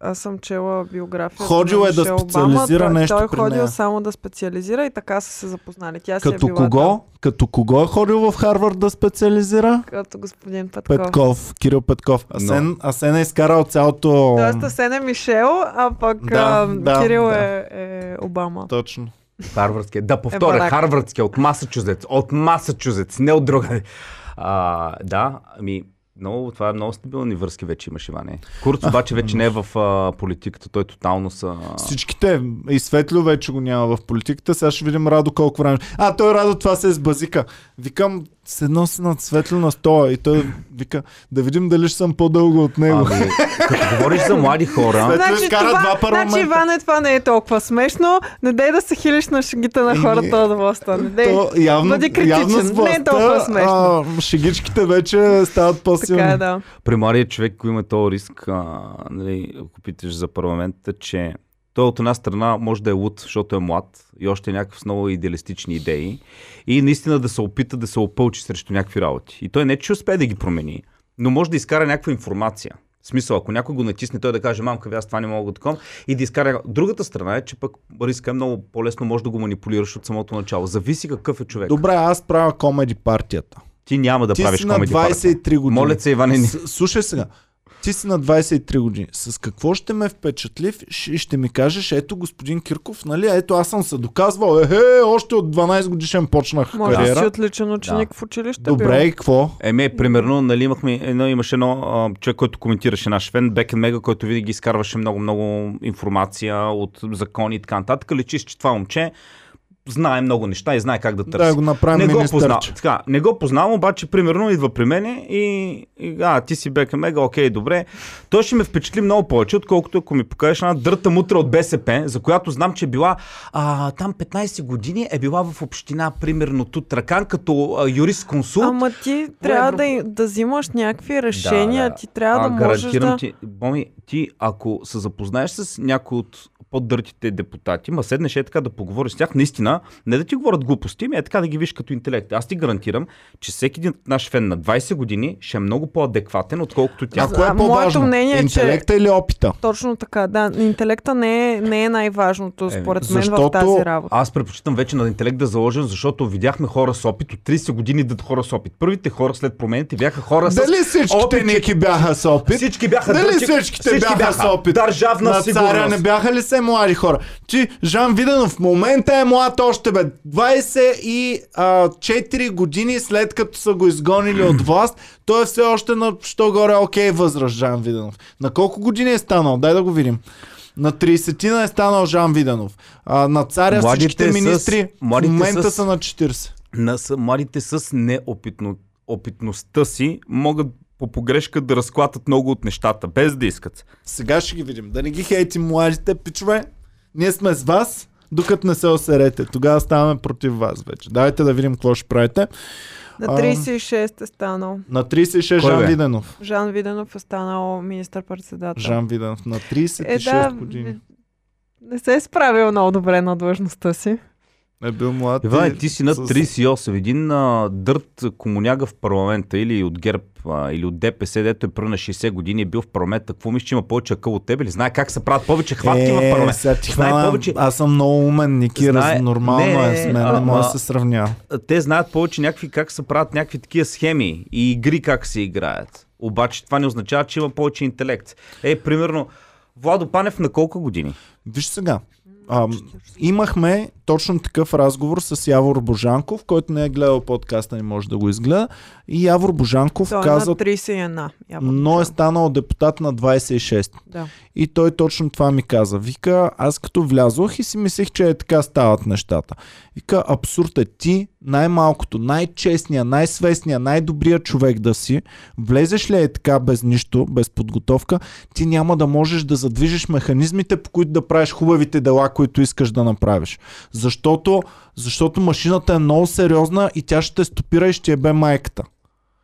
аз съм чела биографията Ходил е да специализира Обама. нещо Той, е ходил нея. само да специализира и така са се запознали. Тя си е Като била кого? там. Като кого е ходил в Харвард да специализира? Като господин Петков. Петков, Кирил Петков. Асен, Асен е изкарал цялото... Тоест Асен е Мишел, а пък Да, а, да, Кирил да. Е, е Обама. Точно. Харвардския. Да, повторя, Барак. Харвардския, от Масачузетс. От Масачузетс, не от друга. А, да, ами, много, това е много стабилни връзки вече имаш, Иване. Курц обаче вече не е в а, политиката, той тотално са... Всичките. И Светло вече го няма в политиката. Сега ще видим Радо колко време. А, той Радо това се е с базика. Викам, се носи над Светло на стола. И той вика, да видим дали ще съм по-дълго от него. Ами, като говориш за млади хора, Светло изкара два парламента. значи, Иване, това не е толкова смешно. Не дай да се хилиш на шегите на хората от властта. Не дай. То, явно, Бъди критичен. явно с Не е толкова властта, смешно. а, шегичките вече стават по-силни. Така е, да. при младия човек, ако има този риск, а, нали, ако питаш за парламента, че той от една страна може да е луд, защото е млад и още е някакъв с много идеалистични идеи и наистина да се опита да се опълчи срещу някакви работи. И той не че успее да ги промени, но може да изкара някаква информация. В смисъл, ако някой го натисне, той да каже, мамка, ви, аз това не мога да таком, и да изкара. Другата страна е, че пък риска е много по-лесно, може да го манипулираш от самото начало. Зависи какъв е човек. Добре, аз правя комеди партията. Ти няма да Ти правиш си на комеди партия. 23 години. Моля се, Иване. С- Слушай сега. ти си на 23 години. С какво ще ме впечатли и ще ми кажеш, ето господин Кирков, нали, ето аз съм се доказвал, ехе, още от 12 годишен почнах Може да кариера. си отличен ученик в училище. Добре, и какво? Еме, примерно, нали, имахме, едно, имаше едно а, човек, който коментираше наш фен, Бекен Мега, който винаги изкарваше много-много информация от закони и така нататък. Лечи, че това момче знае много неща и знае как да търси. Да го направим не го познавам. Така, не го познавам, обаче, примерно, идва при мене и, и а, ти си Бека Мега, окей, добре. Той ще ме впечатли много повече, отколкото ако ми покажеш една дърта мутра от БСП, за която знам, че е била а, там 15 години, е била в община, примерно, Тутракан, като а, юрист-консулт. Ама ти трябва да, и- да взимаш някакви решения, да. ти трябва да, а, можеш гарантирам да... ти, Боми, ти ако се запознаеш с някой от по-дъртите депутати, ма седнеш е така да поговориш с тях, наистина, не да ти говорят глупости, ми е така да ги виж като интелект. Аз ти гарантирам, че всеки един наш фен на 20 години ще е много по-адекватен, отколкото тя. А кое е по-важно? мнение е, че- Интелекта или опита? Точно така, да. Интелекта не е, не е най-важното, Еми, според мен, в тази работа. Аз предпочитам вече на интелект да заложен, защото видяхме хора с опит от 30 години да хора с опит. Първите хора след промените бяха хора с Дали всичките опит, че- бяха с опит? Всички бяха Дали дърти- всичките всички бяха, с опит? Държавна на сигурност. царя не бяха ли се млади хора? Ти, Жан Виденов, в момента е млад още бе. 24 години след като са го изгонили от власт, той е все още на що горе окей възраст, Жан Виденов. На колко години е станал? Дай да го видим. На 30 е станал Жан Виденов. А, на царя Младите всичките с- министри в младите момента с- са на 40. на с- младите с неопитно, опитността си могат по погрешка да разклатат много от нещата, без да искат. Сега ще ги видим. Да не ги хейти младите пичове. Ние сме с вас, докато не се осерете. Тогава ставаме против вас вече. Давайте да видим какво ще правите. На Ам. 36 е станал. На 36 Кой Жан бе? Виденов. Жан Виденов е станал министър-председател. Жан Виденов на 36 е, да, години. не се е справил много добре на длъжността си. Е бил млад. Иване, и ти си над с- 38. Един а, дърт комуняга в парламента или от ГЕРБ а, или от ДПС, дето е пръв на 60 години, е бил в парламента. Какво мислиш, че има повече акъл от тебе? Или знае как се правят повече хватки в Е, парламента? сега ти Знае хвана, повече. Аз съм много умен, Ники, Знае- раз, нормално Не, е с мен, не ама- може да се сравнява. те знаят повече някакви как се правят някакви такива схеми и игри как се играят. Обаче това не означава, че има повече интелект. Е, примерно, Владо Панев на колко години? Виж сега. А, имахме точно такъв разговор с Явор Божанков, който не е гледал подкаста, не може да го изгледа. И Явор Божанков Той е каза, на 31. явно. но е станал депутат на 26. Да. И той точно това ми каза. Вика, аз като влязох и си мислех, че е така стават нещата. Вика, абсурд е ти, най-малкото, най-честния, най-свестния, най-добрия човек да си, влезеш ли е така без нищо, без подготовка, ти няма да можеш да задвижиш механизмите, по които да правиш хубавите дела, които искаш да направиш. Защото, защото машината е много сериозна и тя ще те стопира и ще ебе майката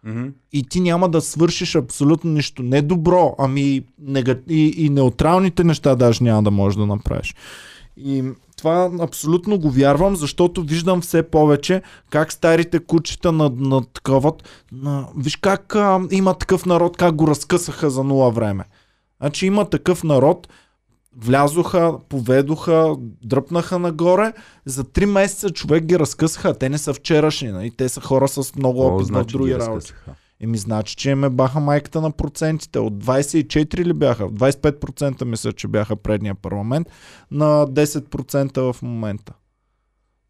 Мгм. и ти няма да свършиш абсолютно нищо. Не добро, ами нега... и, и неутралните неща даже няма да можеш да направиш. И това абсолютно го вярвам, защото виждам все повече как старите кучета на, на такова. На... Виж как а, има такъв народ, как го разкъсаха за нула време. Значи има такъв народ, влязоха, поведоха, дръпнаха нагоре. За три месеца човек ги разкъсаха, те не са вчерашни. Нали? Те са хора с много опит в значи други ги работи. разкъсаха? Еми, значи, че ме баха майката на процентите. От 24 ли бяха? 25% мисля, че бяха предния парламент, на 10% в момента.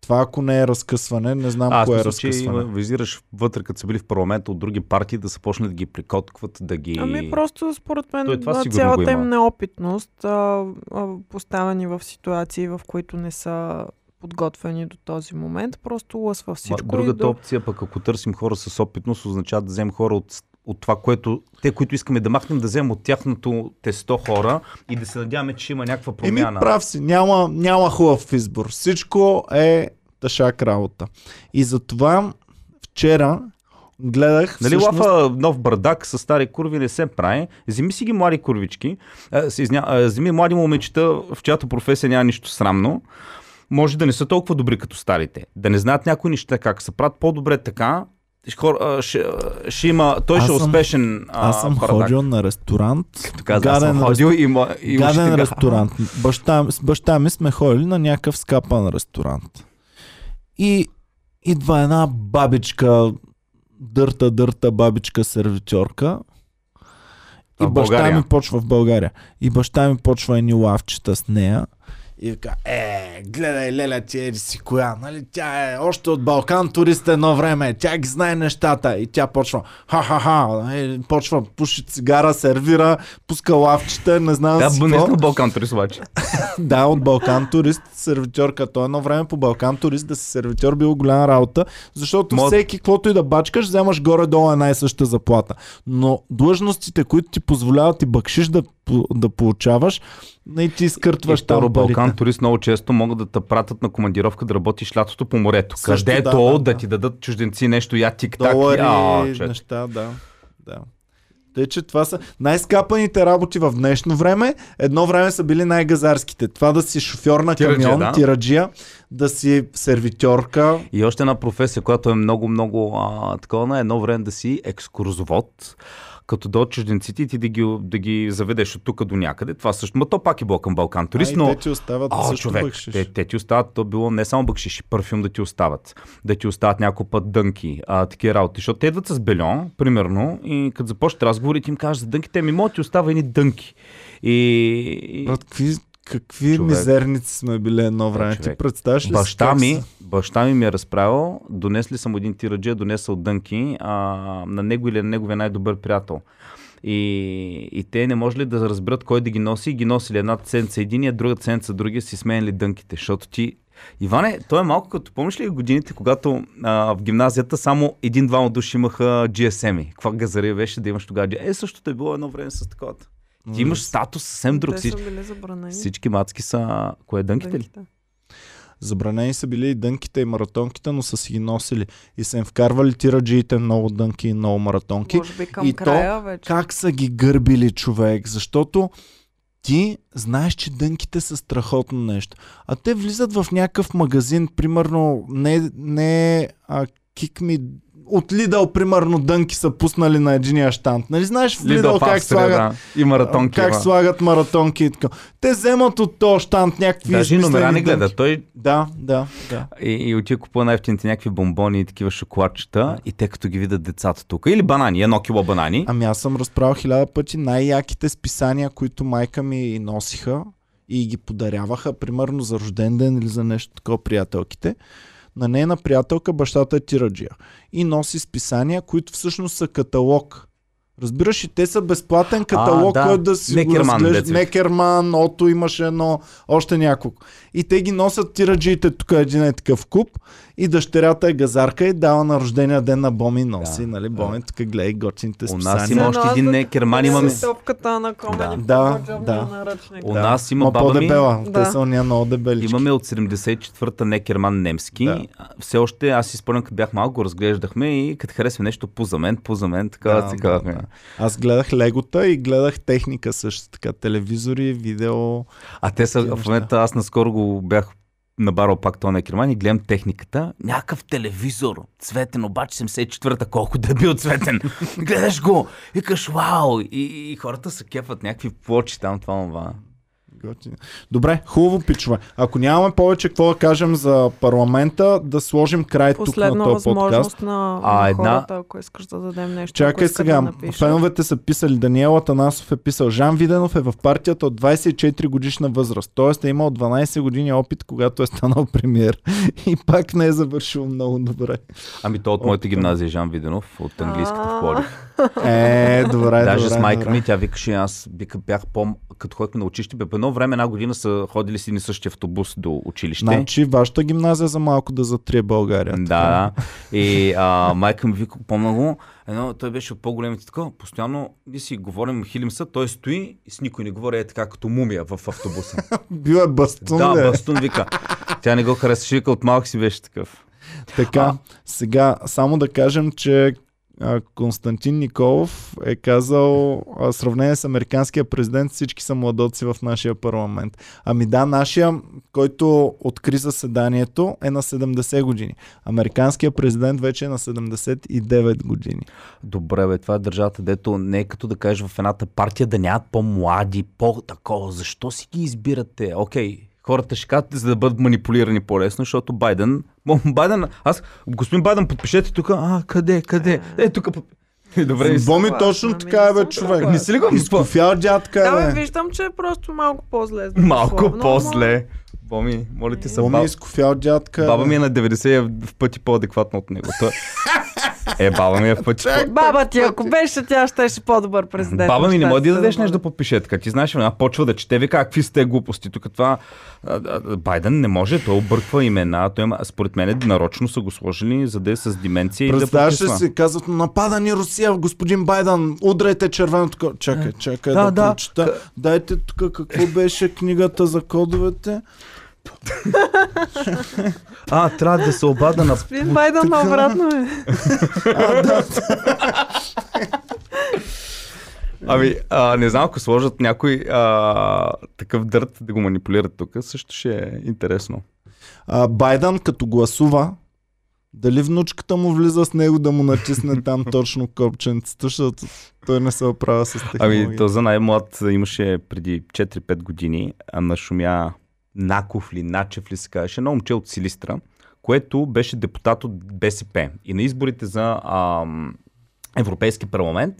Това ако не е разкъсване, не знам А, кое е мисля, че разкъсване. има, визираш вътре, като са били в парламента от други партии, да са почнали да ги прикоткват, да ги... Ами просто според мен Той това цялата има. им неопитност, а, а, поставени в ситуации, в които не са подготвени до този момент, просто лъсва Ма, всичко. другата до... опция, пък ако търсим хора с опитност, означава да вземем хора от, от това, което те, които искаме да махнем, да вземем от тяхното тесто хора и да се надяваме, че има някаква Еми, промяна. прав си, няма, няма хубав избор. Всичко е тъшак работа. И затова вчера гледах Нали всъщност... лафа нов бардак с стари курви не се прави. Вземи си ги млади курвички. А, се изня... а, Вземи млади момичета, в чиято професия няма нищо срамно. Може да не са толкова добри като старите. Да не знаят някои неща как се правят по-добре така. Хор, а, ще, а, ще има, той Аз ще е съм- успешен а, Аз съм бардак. ходил на ресторант. Аз съм гаден ходил и, ма- и Гаден ресторант. Баща, с баща ми сме ходили на някакъв скапан ресторант. И идва една бабичка, дърта, дърта бабичка сервитьорка И В баща България. ми почва в България. И баща ми почва едни лавчета с нея. И вика, е, гледай, леля, ти еди си коя, нали? Тя е още от Балкан турист едно време, тя ги знае нещата. И тя почва, ха-ха-ха, е, почва, пуши цигара, сервира, пуска лавчета, не знам Да, си не на Балкан турист обаче. [LAUGHS] Да, от Балкан турист, сервитьорка. То едно време по Балкан турист да си сервитьор било голяма работа, защото Мод- всеки, каквото и да бачкаш, вземаш горе-долу една и съща заплата. Но длъжностите, които ти позволяват и бъкшиш да, да получаваш, не ти И изкъртваш второ, там парите. Балкан турист много често могат да те пратят на командировка да работиш лятото по морето. Също, Където да, да, да, да, ти дадат чужденци нещо, я тик-так. Долари, че- неща, да. да. Тъй, че това са най-скапаните работи в днешно време. Едно време са били най-газарските. Това да си шофьор на Тираджия, камион, да. тираджия, да си сервитьорка. И още една професия, която е много, много а, такова на едно време да си екскурзовод, като до чужденците и ти да ги, да ги заведеш от тук до някъде. Това също, ма то пак е Балкан Балкан турист, а, но... те ти остават О, също човек, бъкшиш. те, те ти остават, то било не само бъкшиш, парфюм да ти остават, да ти остават няколко път дънки, а, такива работи, защото те идват с бельон, примерно, и като започнат разговори, ти им кажеш за дънките, ми може да ти остава едни дънки. И, и Брат, какви, какви Човек. мизерници сме били едно време. Ти човек. представяш ли баща ми, баща ми ми е разправил, донесли съм един тираджия, донесъл дънки а, на него или на неговия най-добър приятел. И, и те не може ли да разберат кой да ги носи, ги носили една седмица единия, друга седмица другия, си сменяли дънките, защото ти Иване, той е малко като, помниш ли годините, когато а, в гимназията само един-двама души имаха GSM-и? Каква газария беше да имаш тогава? Е, същото е било едно време с такова. Ти имаш статус съвсем друг. Те са били забранени. Всички мацки са... Кое е дънките ли? дънките. Забранени са били и дънките и маратонките, но са си ги носили. И са им вкарвали тираджиите много дънки и много маратонки. Може би към И то, края вече. Как са ги гърбили човек? Защото ти знаеш, че дънките са страхотно нещо. А те влизат в някакъв магазин, примерно, не, не а, кик ми от Лидъл, примерно, дънки са пуснали на единия штант. Нали знаеш в Лидъл как Австрия, слагат, да. И маратонки. как ма. слагат маратонки и така. Те вземат от този штант някакви Даже и номера не гледа. Той Да, да, да. и, и отива купува най-ефтините някакви бомбони и такива шоколадчета и те като ги видят децата тук. Или банани, едно кило банани. Ами аз съм разправил хиляда пъти най-яките списания, които майка ми носиха и ги подаряваха, примерно за рожден ден или за нещо такова приятелките. На нейна приятелка бащата е тираджия. И носи списания, които всъщност са каталог. Разбираш, и те са безплатен каталог, да. който да си Некерман, го разглежда. Некерман, Ото имаше едно, още няколко. И те ги носят тираджиите, тук един е такъв куп и дъщерята е газарка и дава на рождения ден на Боми носи. Да, нали, да. Боми, тук гледай готините У списания. нас има още един да некерман, С имаме... топката на комеди. Да, да. наръчник. У нас има Ма баба ми... по-дебела. Да. Те са уния много дебелички. Имаме от 74-та некерман немски. Да. Все още, аз си спомням, като бях малко, го разглеждахме и като харесва нещо по за мен, по за мен, така Да, да, да, да. Аз гледах легота и гледах техника също така. Телевизори, видео. А те са, в момента аз наскоро го бях набарал пак този некерман и гледам техниката. Някакъв телевизор, цветен, обаче 74-та, колко да е бил цветен. Гледаш го и кажеш, вау! И, и хората се кефат някакви плочи там, това, това. Готино. Добре, хубаво пичове. Ако нямаме повече какво да кажем за парламента, да сложим край тук на Последна този подкаст. възможност на, А, на една- хората, ако искаш да дадем нещо. Чакай сега. Да. Феновете са писали, Даниела Танасов е писал, Жан Виденов е в партията от 24 годишна възраст. Тоест е имал 12 години опит, когато е станал премиер. И пак не е завършил много добре. Ами то от моята гимназия Жан Виденов, от английската в Пловдив. Е, добре, Даже добре, с майка добре. ми, тя викаше, аз бях по като ходихме на училище, бе, едно време, една година са ходили си ни същия автобус до училище. Значи вашата гимназия за малко да затрие България. така. Да, и а, майка ми вика, помня го, едно, той беше от по-големите така, постоянно ние си говорим, хилим се, той стои и с никой не говори, е така като мумия в автобуса. [LAUGHS] Бил е бастун, да, бе. Бастун вика. Тя не го харесваше, вика, от малък си беше такъв. Така, А. сега само да кажем, че Константин Николов е казал а, сравнение с американския президент, всички са младоци в нашия парламент. Ами да, нашия, който откри заседанието е на 70 години. Американският президент вече е на 79 години. Добре, бе, това е държавата, дето не е като да кажеш в едната партия да нямат по-млади, по-такова. Защо си ги избирате? Окей, хората ще кажат, за да бъдат манипулирани по-лесно, защото Байден... Байден, аз, господин Байден, подпишете тук. А, къде, къде? Е, тук. [LAUGHS] Добре, Боми точно така е, бе, човек. съгласна. Не си ли го Изкофял дядка, Да, бе, виждам, че е просто малко по-зле. Малко по-зле. Боми, моля ти се, Боми баба, изкофял дядка. баба ми е на 90 и е в пъти по-адекватна от него. [LAUGHS] Е, баба ми е в пъти Баба ти, ако беше, тя щеше по-добър президент. Баба ми не може да дадеш да нещо да бъде. подпише така. Ти знаеш, една почва да чете, вика, какви сте глупости. Тук това Байден не може, той обърква имена. Той според мен нарочно са го сложили, за да е с деменция и да Представяш подписва. си, казват, напада ни Русия, господин Байден, удрайте червеното. Чакай, чакай Да, да, да. прочета. Дайте тук какво беше книгата за кодовете. А, трябва да се обада на... Господин Байден обратно е. Ами, а, не знам, ако сложат някой а, такъв дърт да го манипулират тук, също ще е интересно. А, Байден като гласува, дали внучката му влиза с него да му натисне там точно копченцето, защото той не се оправя с технологията. Ами, то за най-млад имаше преди 4-5 години, а нашумя Наков ли, Начев ли се казваше, едно момче от Силистра, което беше депутат от БСП. И на изборите за ам, Европейски парламент,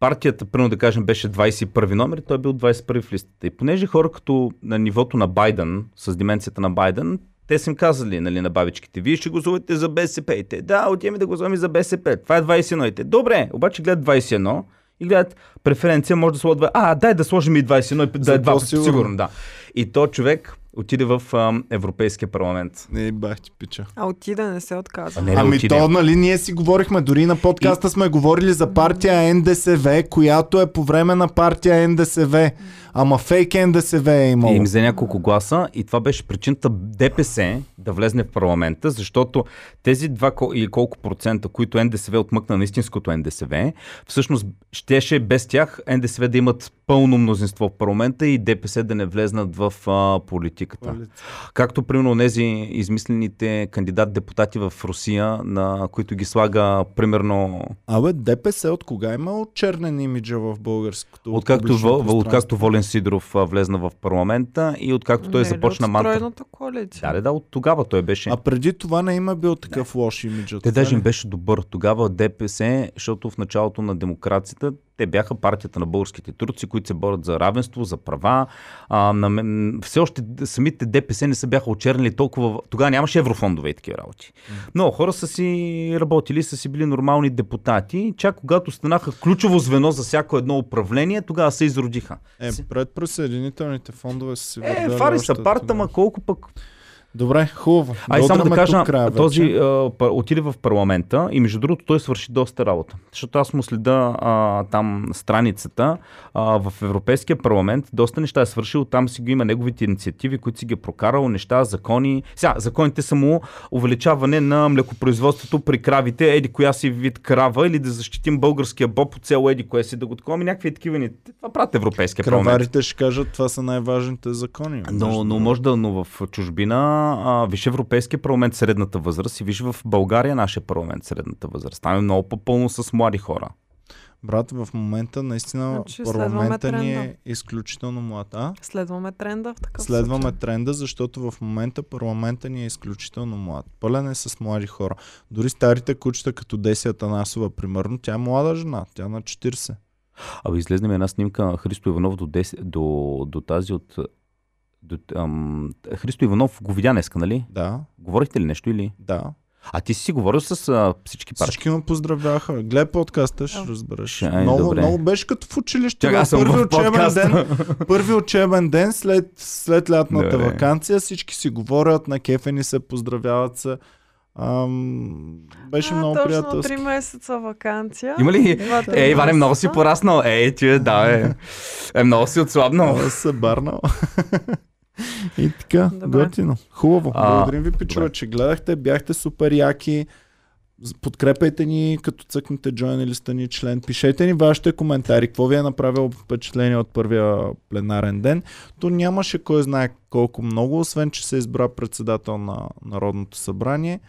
партията, примерно да кажем, беше 21 номер, той бил 21 в листата. И понеже хора като на нивото на Байден, с деменцията на Байден, те са им казали нали, на бабичките, вие ще гласувате за БСП. И те, да, отиваме да гласуваме за БСП. Това е 21. И те, добре, обаче гледат 21 и гледат преференция, може да сложат, а, дай да сложим и 21, и да е два пъти по-сигурно. сигурно, да. И то човек отиде в ам, Европейския парламент. Не, бах ти пича. А отида, не се отказа. А не Ами отиде? то, нали, ние си говорихме, дори на подкаста сме говорили за партия НДСВ, която е по време на партия НДСВ. Ама фейк НДСВ е И имало. им взе няколко гласа и това беше причината ДПС да влезне в парламента, защото тези два или колко процента, които НДСВ отмъкна на истинското НДСВ, всъщност щеше без тях НДСВ да имат пълно мнозинство в парламента и ДПС да не влезнат в а, политиката. Както примерно тези измислените кандидат-депутати в Русия, на които ги слага примерно Абе, ДПС от кога има чернен имиджа в българското откакто, пространство? откакто Волен Сидоров влезна в парламента и откакто той Не е започна мантра. Коалиция. Да, да, от тогава той беше. А преди това не има бил такъв лош имидж. Те даже им ли? беше добър. Тогава ДПС, защото в началото на демокрацията те бяха партията на българските турци, които се борят за равенство, за права. А, на мен, все още самите ДПС не са бяха очернили толкова. Тогава нямаше еврофондове и такива работи. Много хора са си работили, са си били нормални депутати. Чак когато станаха ключово звено за всяко едно управление, тогава се изродиха. Е, предприсъединителните фондове са си Е, фари са парта, ма колко пък Добре, хубаво. Ай, само да кажа, края този а, отиде в парламента и между другото той свърши доста работа. Защото аз му следа а, там страницата а, в Европейския парламент, доста неща е свършил, там си го има неговите инициативи, които си ги е прокарал, неща, закони. Сега, законите са му увеличаване на млекопроизводството при кравите, еди коя си вид крава или да защитим българския боб от цяло еди кое си да го такова, някакви такива ни. Това правят Европейския парламент. Краварите ще кажат, това са най-важните закони. Но, но може да, но в чужбина, а, виж Европейския парламент средната възраст и виж в България нашия парламент средната възраст. Там е много по-пълно с млади хора. Брат, в момента наистина Значи парламента ни е изключително млад. А? Следваме тренда в такъв Следваме случай. тренда, защото в момента парламента ни е изключително млад. Пълен е с млади хора. Дори старите кучета, като Деси Атанасова, примерно, тя е млада жена, тя е на 40. Абе, излезнем една снимка на Христо Иванов до, 10, до, до тази от... Ам, Христо Иванов го видя днеска, нали? Да, Говорихте ли нещо или? да. А ти си говорил с а, всички партии? Всички ме поздравяха. Гледай подкаста, ще разбереш. Ай, много, добре. много беше като в училище. Чакай, аз съм първи, в учебен ден, [LAUGHS] първи учебен ден след, след лятната Добре. вакансия. Всички си говорят, на кефени се, поздравяват се. Ам, беше а, много точно приятелски. 3 месеца вакансия. Има ли? Два-три Е, Иване, много си пораснал. Е, ти, да, е. Е, много си отслабнал. Много се барнал. [LAUGHS] И така, Добре. готино. Хубаво. А, Благодарим ви, добре. че гледахте. Бяхте супер яки. Подкрепяйте ни, като цъкнете join или стани член. Пишете ни вашите коментари. Какво ви е направило впечатление от първия пленарен ден. То нямаше кой знае колко много, освен че се избра председател на Народното събрание.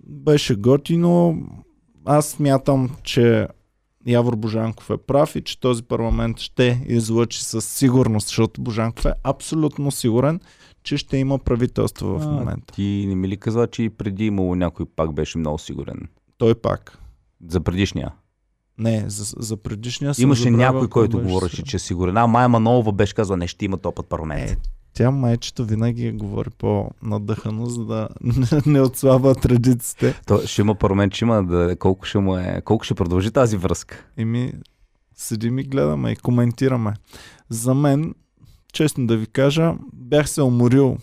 Беше готино. Аз смятам, че Явор Божанков е прав и че този парламент ще излъчи със сигурност, защото Божанков е абсолютно сигурен, че ще има правителство в А, момента. Ти не ми ли каза, че и преди имало някой пак беше много сигурен? Той пак. За предишния. Не, за, за предишния Имаше някой, кой който говореше, че е сигурен. А Майя Манолова беше казала, не ще има топ път парламент. Е, тя майчето винаги говори по-надъхано, за да не отслабва традициите. То ще има парламент, ще има да, колко ще му е, колко ще продължи тази връзка. И ми седим и гледаме и коментираме. За мен, честно да ви кажа, бях се уморил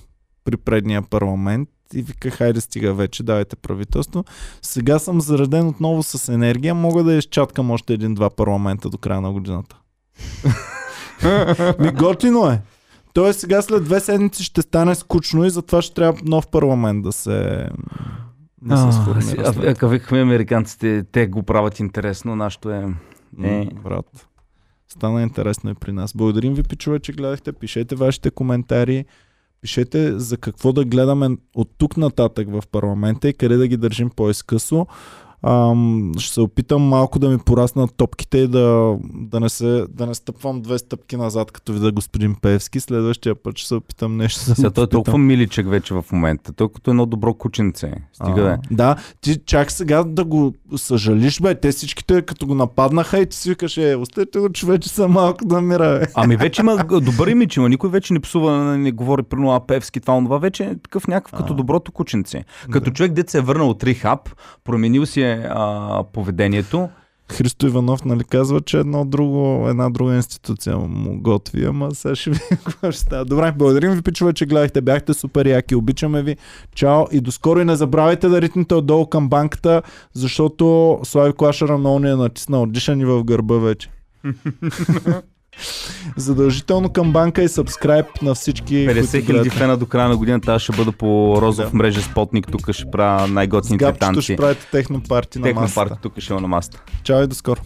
при предния парламент и виках, хайде стига вече, давайте правителство. Сега съм зареден отново с енергия, мога да изчаткам още един-два парламента до края на годината. [LAUGHS] Ми готино е. Тоест сега след две седмици ще стане скучно и затова ще трябва нов парламент да се, да се сформира. Ако викахме американците, те го правят интересно, нашето е... Е. брат. Стана интересно и при нас. Благодарим ви, пичове, че гледахте. Пишете вашите коментари. Пишете за какво да гледаме от тук нататък в парламента и къде да ги държим по-изкъсо. Ам, ще се опитам малко да ми пораснат топките и да, да, не се, да не стъпвам две стъпки назад, като видя господин Певски. Следващия път ще се опитам нещо да Сега той е толкова миличък вече в момента. Той като едно добро кученце. Стига да е. А, Да, ти чак сега да го съжалиш, бе. Те всичките като го нападнаха и ти си викаш, е, оставете го, че вече съм малко да мира, бе. Ами вече има добър имидж, има. Никой вече не псува, не говори при а Певски, това, това вече е такъв някакъв като А. доброто кученце. Като човек, дет се е върнал от рихаб, променил си е а, поведението. Христо Иванов нали казва, че едно друго, една друга институция му готви, ама сега ще ви [LAUGHS] какво ще става. Добре, благодарим ви, пичове, че гледахте. Бяхте супер яки, обичаме ви. Чао и до скоро и не забравяйте да ритнете отдолу към банката, защото Слави Клашера много ни е натиснал. Диша ни в гърба вече. [LAUGHS] Задължително към банка и сабскрайб на всички, 50 които хиляди фена до края на годината. Аз ще бъда по розов Да. мрежа Спотник. Тук ще правя най-готините танци. ще правите техно парти на Техно масата. парти тук ще има на маста. Чао и до скоро.